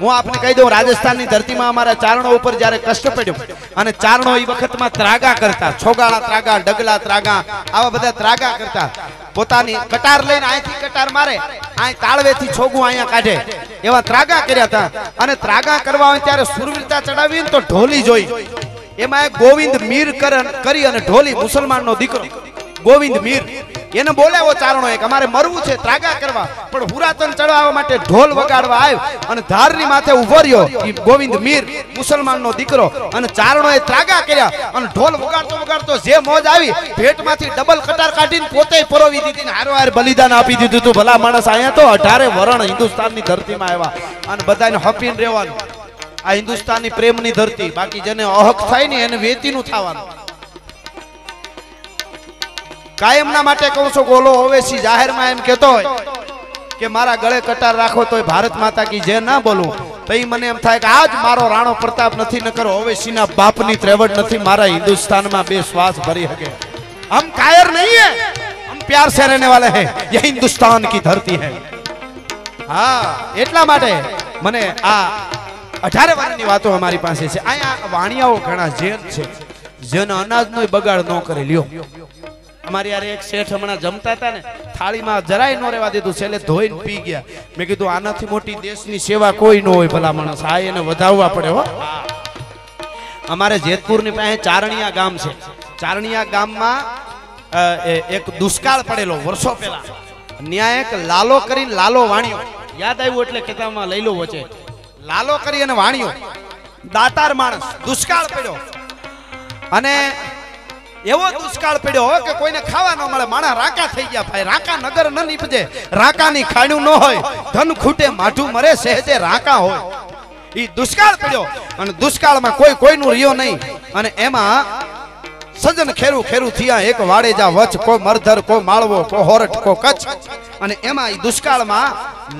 હું આપને કહી દઉં, રાજસ્થાનની ધરતીમાં અમારા ચારણો ઉપર જ્યારે કષ્ટ પડ્યો અને ચારણો એ વખતમાં ત્રાગા કરતા, છોગાળા ત્રાગા, ડગલા ત્રાગા, આવા બધા ત્રાગા કરતા પોતાની કટાર લઈને અહીંથી કટાર મારે. અહીં તાળવેથી છોગું અહીંયા કાઢે. એવા ત્રાગા કર્યા હતા. અને ત્રાગા કરવા હોય ત્યારે સુરવીરતા ચડાવી તો ઢોલી જોઈ. એમાં ગોવિંદ મીર કર- અને ઢોલી મુસલમાનનો દીકરો. ગોવિંદ મીર. એને બોલાવો ચારણો એક. અમારે મરવું છે, ત્રાગા કરવા. પણ હુરાતન ચડાવવા માટે ઢોલ વગાડવા આવ્યો અને ધારની માથે ઊભો રહ્યો એ ગોવિંદ મીર, મુસલમાનનો દીકરો. અને ચારણોએ ત્રાગા કર્યા અને ઢોલ વગાડતો વગાડતો જે મોજ આવી, ભેટમાંથી ડબલ કટાર કાઢીને પોતે પરોવી દીધી ને બલિદાન આપી દીધું તું. ભલા માણસ અહીંયા તો અઢારે વરણ હિન્દુસ્તાનની ધરતીમાં આવ્યા. અને બધાને હપીને રહેવાનું. આ હિન્દુસ્તાનની પ્રેમની ધરતી. બાકી જેને અહક થાય ને એને વેતીનું થવાનું. કાયમના માટે કહું છું, ગોલો ઓવેસી જાહેરમાં એમ કહેતો હોય કે મારા ગળે કટાર રાખો તોય ભારત માતા કી જે ના બોલું. તો મને એમ થાય કે આજ મારો રાણો પ્રતાપ નથી ન નકર ઓવેસીના બાપની ત્રેવડ નથી, મારા હિન્દુસ્તાનમાં બે શ્વાસ ભરી શકે હમ કાયર નહીં હમ પ્યાર સે રહેને વાલે હે, યે હિન્દુસ્તાન કી ધરતી હે. હા, એટલા માટે મને આ અઢારે વારની વાતો અમારી પાસે છે. અહીંયા વાણિયાઓ ઘણા જેન છે. જેનો અનાજનો બગાડ ન કરી, લ્યો. અમારી યાર એક શેઠ હમણાં જમતા હતા ને, થાળીમાં જરાય ન રહેવા દીધું, છેલ્લે ધોઈને પી ગયા. મેં કીધું, આનાથી મોટી દેશની સેવા કોઈ ન હોય ભલા માણસ, આ એને વધાવવા પડે હો. અમારે જેતપુરની પાસે ચારણિયા ગામ છે. ચારણિયા ગામમાં એક દુષ્કાળ પડેલો વર્ષો પહેલા. ન્યા એક લાલો કરીને લાલો વાણ્યો. યાદ આવ્યું એટલે ખેતામાં લઈ લો વચ્ચે. લાલો કરી અને વાણ્યો. દાતાર માણસ, દુષ્કાળ પડ્યો. અને એવો દુષ્કાળ પડ્યો કે કોઈને ખાવા ન મળે. માણા રાકા થઈ ગયા ભાઈ. રાકા નગર ન નીપજે. રાકાની ખાણું ન હોય. ધન ખૂટે, માઠું મરે સહેજે રાકા હોય. ઈ દુષ્કાળ પડ્યો. અને દુષ્કાળમાં કોઈ કોઈનું રહ્યો નહીં. અને એમાં સજન ખેરું ખેરું થયા, એક વાડેજા વચ કો મરધર કો માળવો કો હોરઠ કો કચ્છ. અને એમાં દુષ્કાળમાં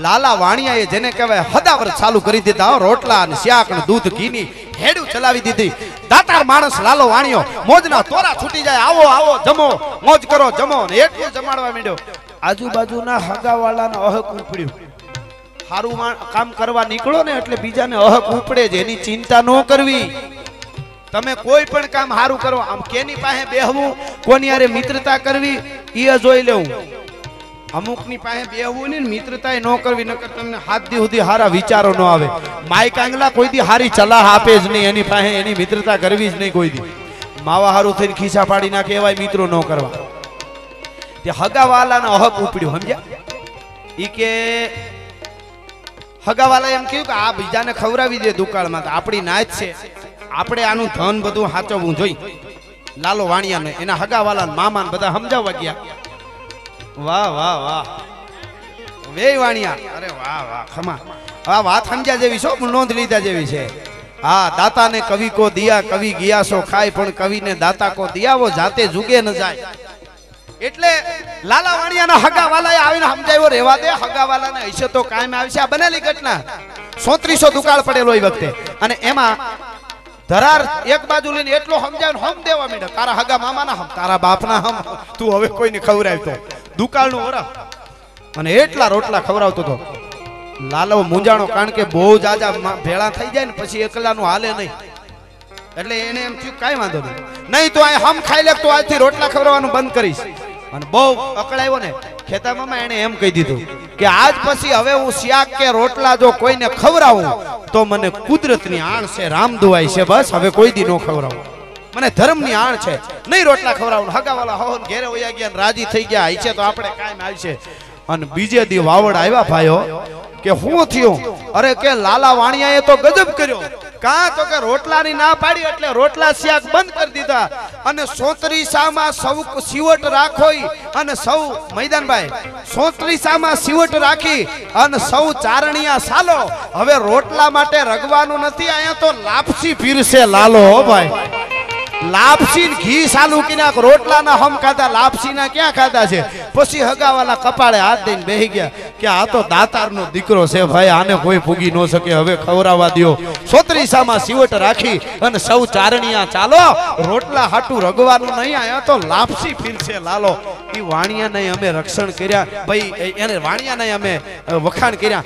લાલા વાણિયાએ જેને કહેવાય હદાવર ચાલુ કરી દીધા, રોટલા અને શાક અને દૂધ, ઘીની હેડું ચલાવી દીધી. દાતાર માણસ, લાલો વાણિયો, મોજના તોરા છૂટી જાય. આવો આવો, જમો, મોજ કરો, જમો. ને એટલું જમાડવા માંડ્યો. આજુબાજુના હગાવાળાનો અહક ઉપડ્યું. સારું કામ કરવા નીકળો ને એટલે બીજાને અહક ઉપડે જ એની ચિંતા ન કરવી. તમે કોઈ પણ કામ સારું કરો, આમ કેની પાસે બેહવું? કોની યારે મિત્રતા કરવી? એ જોઈ લેવું. અમુકની પાસે બેહવું ને મિત્રતા ન કરવી, નકર તમને હાથ દી સુધી સારા વિચારો ન આવે. માઇક આંગલા કોઈ દી સારી ચલાહ આપે જ નહીં, એની પાસે એની મિત્રતા કરવી જ નહીં કોઈ દી. માવા હારું થઈને ખીસા પાડી નાખે એવાય મિત્રો ન કરવા. તે હગાવાલાનો હક ઉપડ્યો, સમજ્યા? ઈ કે હગાવાલા એમ કહ્યું કે આ બીજાને ખવડાવી દે દુકાળમાં, તો આપણી નાચ છે. આપણે આનું ધન બધું સાચવવું જોઈ લાલો વાણિયાને, એના હગાવાલા મામાને બધા સમજાવવા ગયા. વાહ વાહ વાહ. વે વાણિયા. અરે વાહ વાહ, ખમા. આ વાત સમજ્યા જેવી છો નોંધ લીધા જેવી છે. હા, દાતાને કવિ કો દિયા, કવિ ગિયાસો ખાય, પણ કવિને દાતા કો દિયાવો, જાતે જુગે ન જાય. એટલે લાલા વાણિયાના હગાવાલાએ આવીને સમજાવ્યો, રેવા દે, હગાવાલાને હશે તો કાયમ આવશે આ બનેલી ઘટના. સોત્રીસો દુકાળ પડેલો એ વખતે. અને એમાં ધરાર એક બાજુ લઈને એટલો સમજાવીને હમ દેવા માંડ્યો. તારા હગા મામાના હમ, તારા બાપના હમ. તું હવે કોઈને ખવડાવતો. દુકાળનું ઓરા. અને એટલા રોટલા ખવડાવતો હતો લાલો મુંજાણો કારણ કે બહુ જાજા ભેળા થઈ જાય ને પછી એકલાનું હાલે નહીં. એટલે એને એમ થયું, કાંઈ વાંધો નહીં. નહીં તો અહીં હમ ખાઈ લે તો આજથી રોટલા ખવડાવવાનું બંધ કરીશ. અને બહુ અકળાયો ને. ખેતામાં એને એમ કહી દીધું કે આજ પછી હવે હું શાક કે રોટલા જો કોઈને ખવડાવું, તો મને કુદરતની આણ છે, રામ દુવાઈ છે, બસ હવે કોઈ દી નો ખવડાવું. મને ધર્મની આણ છે, નહીં રોટલા ખવડાવું. હગાવાલા હોન ઘેરે વયા ગયા રાજી થઈ ગયા છે તો આપણે કાયમ આવશે અને બીજે દી વાવડ આવ્યા ભાઈઓ, કે હું થયું? અરે કે લાલા વાણિયાએ તો ગજબ કર્યો. કાં તો કે રોટલાની ના પાડી એટલે રોટલા શાક બંધ કરી દીધા. અને સોત્રીસામાં સૌ સિવટ રાખોઈ અને સૌ મૈદાનભાઈ, સોત્રીસામાં સિવટ રાખી અને સૌ ચારણિયા સાલો. હવે રોટલા માટે રગવાનું નથી, અહીંયા તો લાપસી પીરસે લાલો હો ભાઈ. લાપસી ઘી સાલું કિના રોટલા ના હમ ખાધા લાપસી ના ક્યાં ખાધા છે? પછી હગાવાલા કપાળે હાથ દઈને બેહી ગયા. કે આ તો દાતાર નો દીકરો છે ભાઈ, આને કોઈ ફૂગી ન શકે. હવે ખવરાવા દ્યો. સોત્રીસામાં સિવટ રાખી અને સૌ ચારણિયા, ચાલો, રોટલા હાટું રગવાનું નહીં આયા તો લાપસી ફીરશે લાલો. એ વાણિયા નહીં અમે રક્ષણ કર્યા. ભાઈ એને વાણિયા નહીં અમે વખાણ કર્યા.